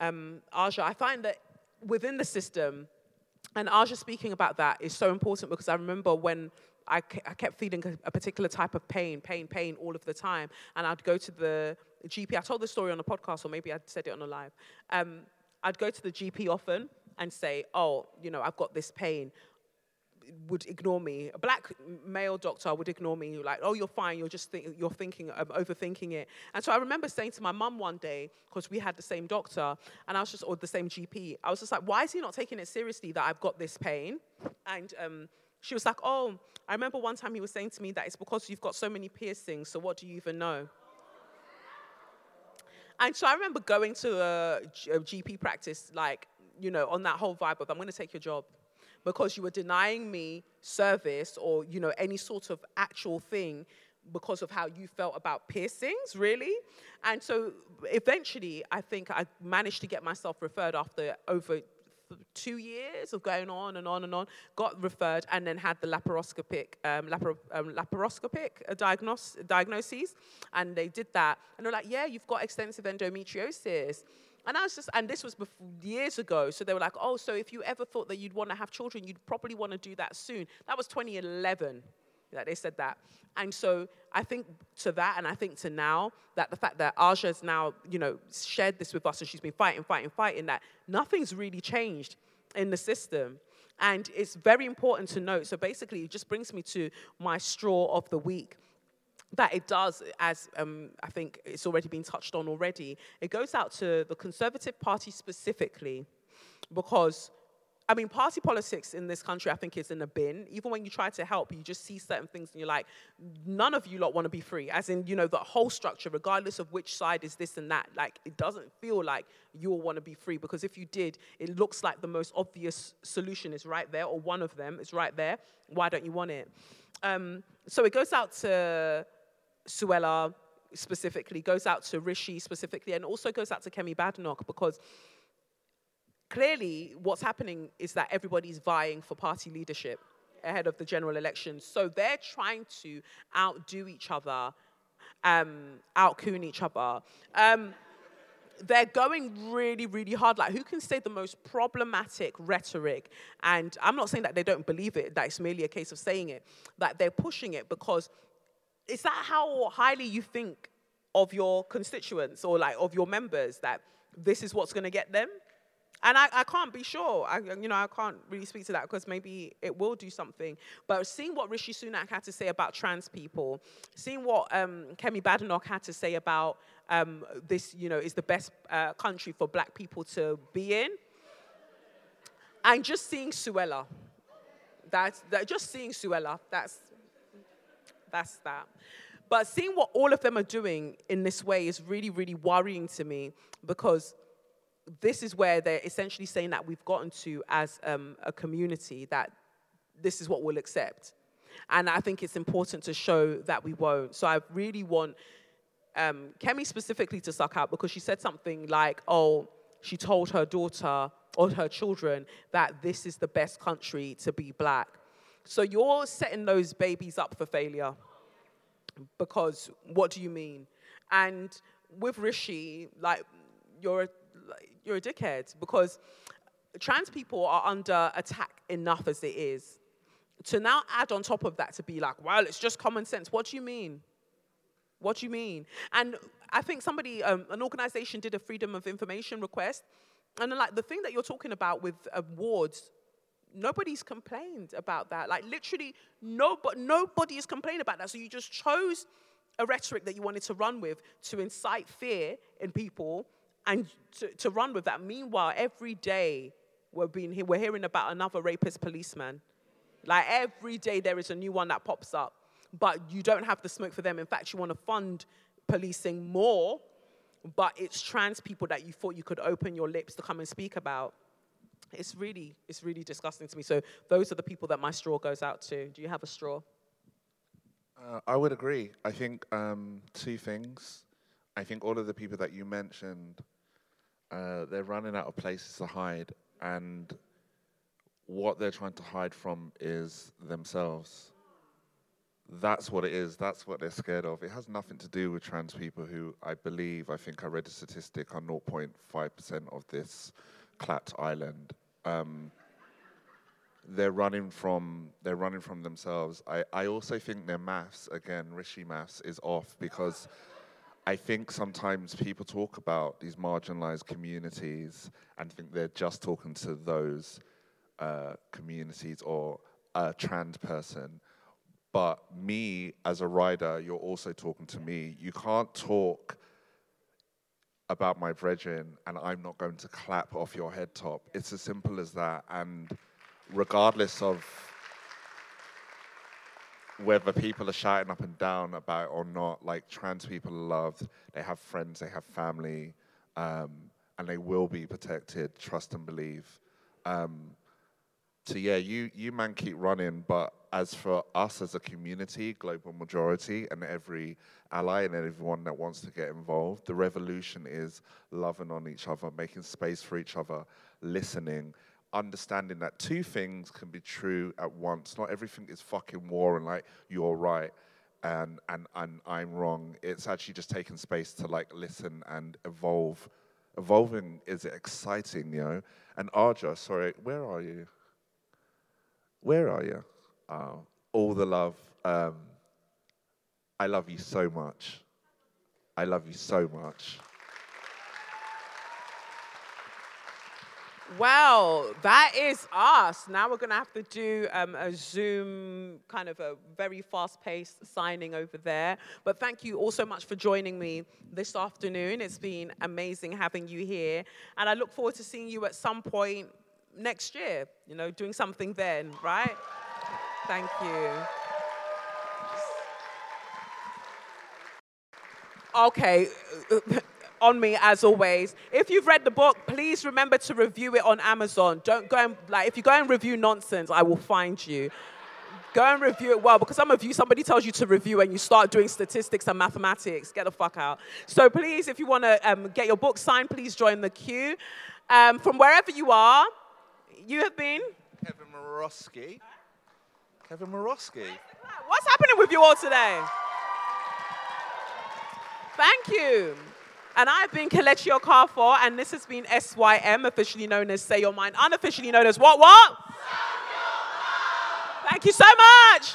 um, Aja. I find that within the system, and Aja speaking about that is so important because I remember when I, kept feeling a, particular type of pain, pain, pain all of the time. And I'd go to the GP. I told this story on a podcast, or maybe I said it on a live. Um, I'd go to the GP often and say, oh, you know, I've got this pain. would ignore me. A black male doctor would ignore me, you're like, "Oh, you're fine. You're just think- you're thinking, um, overthinking it." And so I remember saying to my mum one day, because we had the same doctor, and I was just, or the same GP. I was just like, "Why is he not taking it seriously that I've got this pain?" And um, she was like, "Oh, I remember one time he was saying to me that it's because you've got so many piercings. So what do you even know?" And so I remember going to a, GP practice, like, you know, on that whole vibe of, I'm going to take your job because you were denying me service or, you know, any sort of actual thing because of how you felt about piercings, really. And so eventually, I think I managed to get myself referred after over two years of going on and on and on, got referred and then had the laparoscopic, um, lapar- um, laparoscopic uh, diagnos- diagnoses. And they did that. And they're like, yeah, you've got extensive endometriosis. And I was just, and this was before, years ago. So they were like, oh, so if you ever thought that you'd want to have children, you'd probably want to do that soon. That was 2011 that they said that. And so I think to that, and I think to now, that the fact that Aja's now, you know, shared this with us and she's been fighting, fighting, fighting, that nothing's really changed in the system. And it's very important to note. So basically, it just brings me to my straw of the week that it does, as um, I think it's already been touched on already, it goes out to the Conservative Party specifically because. I mean, party politics in this country, I think, is in a bin. Even when you try to help, you just see certain things and you're like, none of you lot want to be free. As in, you know, the whole structure, regardless of which side is this and that, like, it doesn't feel like you all want to be free because if you did, it looks like the most obvious solution is right there, or one of them is right there. Why don't you want it? Um, so it goes out to Suella specifically, goes out to Rishi specifically, and also goes out to Kemi Badenoch because clearly what's happening is that everybody's vying for party leadership ahead of the general election. So they're trying to outdo each other, um, outcoon each other. Um, they're going really, really hard. Like, who can say the most problematic rhetoric? And I'm not saying that they don't believe it, that it's merely a case of saying it, that they're pushing it because is that how highly you think of your constituents or like of your members that this is what's going to get them? And I, I can't be sure. I, you know, I can't really speak to that because maybe it will do something. But seeing what Rishi Sunak had to say about trans people, seeing what um, Kemi Badenoch had to say about um, this, you know, is the best uh, country for black people to be in, and just seeing Suella, that's that, just seeing Suella, that's that's that. But seeing what all of them are doing in this way is really, really worrying to me because this is where they're essentially saying that we've gotten to as um, a community that this is what we'll accept. And I think it's important to show that we won't. So I really want um, Kemi specifically to suck out because she said something like, oh, she told her daughter or her children that this is the best country to be black. So you're setting those babies up for failure because what do you mean? And with Rishi, like, you're you're a dickhead because trans people are under attack enough as it is. To now add on top of that to be like, well, it's just common sense. What do you mean? What do you mean? And I think somebody, um, an organization did a freedom of information request. And like, the thing that you're talking about with awards, nobody's complained about that. Like, literally, nobody, nobody is complaining about that. So you just chose a rhetoric that you wanted to run with to incite fear in people and to, to run with that. Meanwhile, every day we're, being, we're hearing about another rapist policeman. Like, every day there is a new one that pops up but you don't have the smoke for them. In fact, you want to fund policing more, but it's trans people that you thought you could open your lips to come and speak about. It's really, it's really disgusting to me. So those are the people that my straw goes out to. Do you have a straw? Uh, I would agree. I think um, two things. I think all of the people that you mentioned, uh, they're running out of places to hide, and what they're trying to hide from is themselves. That's what it is. That's what they're scared of. It has nothing to do with trans people who I believe, I think I read a statistic, are 0.5% of this clat island. Um, they're running from they're running from themselves. I, I also think their maths, again, Rishi maths is off because I think sometimes people talk about these marginalized communities and think they're just talking to those uh, communities or a trans person. But me as a rider, you're also talking to me. You can't talk about my brethren and I'm not going to clap off your head top. It's as simple as that. And regardless of whether people are shouting up and down about it or not, like trans people are loved, they have friends, they have family, um, and they will be protected, trust and believe. Um, so yeah, you you man keep running, but as for us as a community, global majority, and every ally and everyone that wants to get involved, the revolution is loving on each other, making space for each other, listening, understanding that two things can be true at once. Not everything is fucking war and like you're right and and and I'm wrong. It's actually just taking space to like listen and evolve. Evolving is exciting, you know. And Arja, sorry, where are you? Where are you? Oh, all the love. Um, I love you so much. I love you so much. Well, that is us. Now we're going to have to do um, a Zoom kind of a very fast paced signing over there. But thank you all so much for joining me this afternoon. It's been amazing having you here. And I look forward to seeing you at some point next year, you know, doing something then, right? Thank you. Okay. On me as always. If you've read the book, please remember to review it on Amazon. Don't go and like if you go and review nonsense, I will find you. Go and review it well because some of you, somebody tells you to review and you start doing statistics and mathematics. Get the fuck out. So please, if you want to um, get your book signed, please join the queue. Um, from wherever you are, you have been Kevin Morosky. Kevin Morosky. What's happening with you all today? Thank you. And I've been Kelechi Okafor, and this has been SYM, officially known as Say Your Mind, unofficially known as what, what? Thank you so much.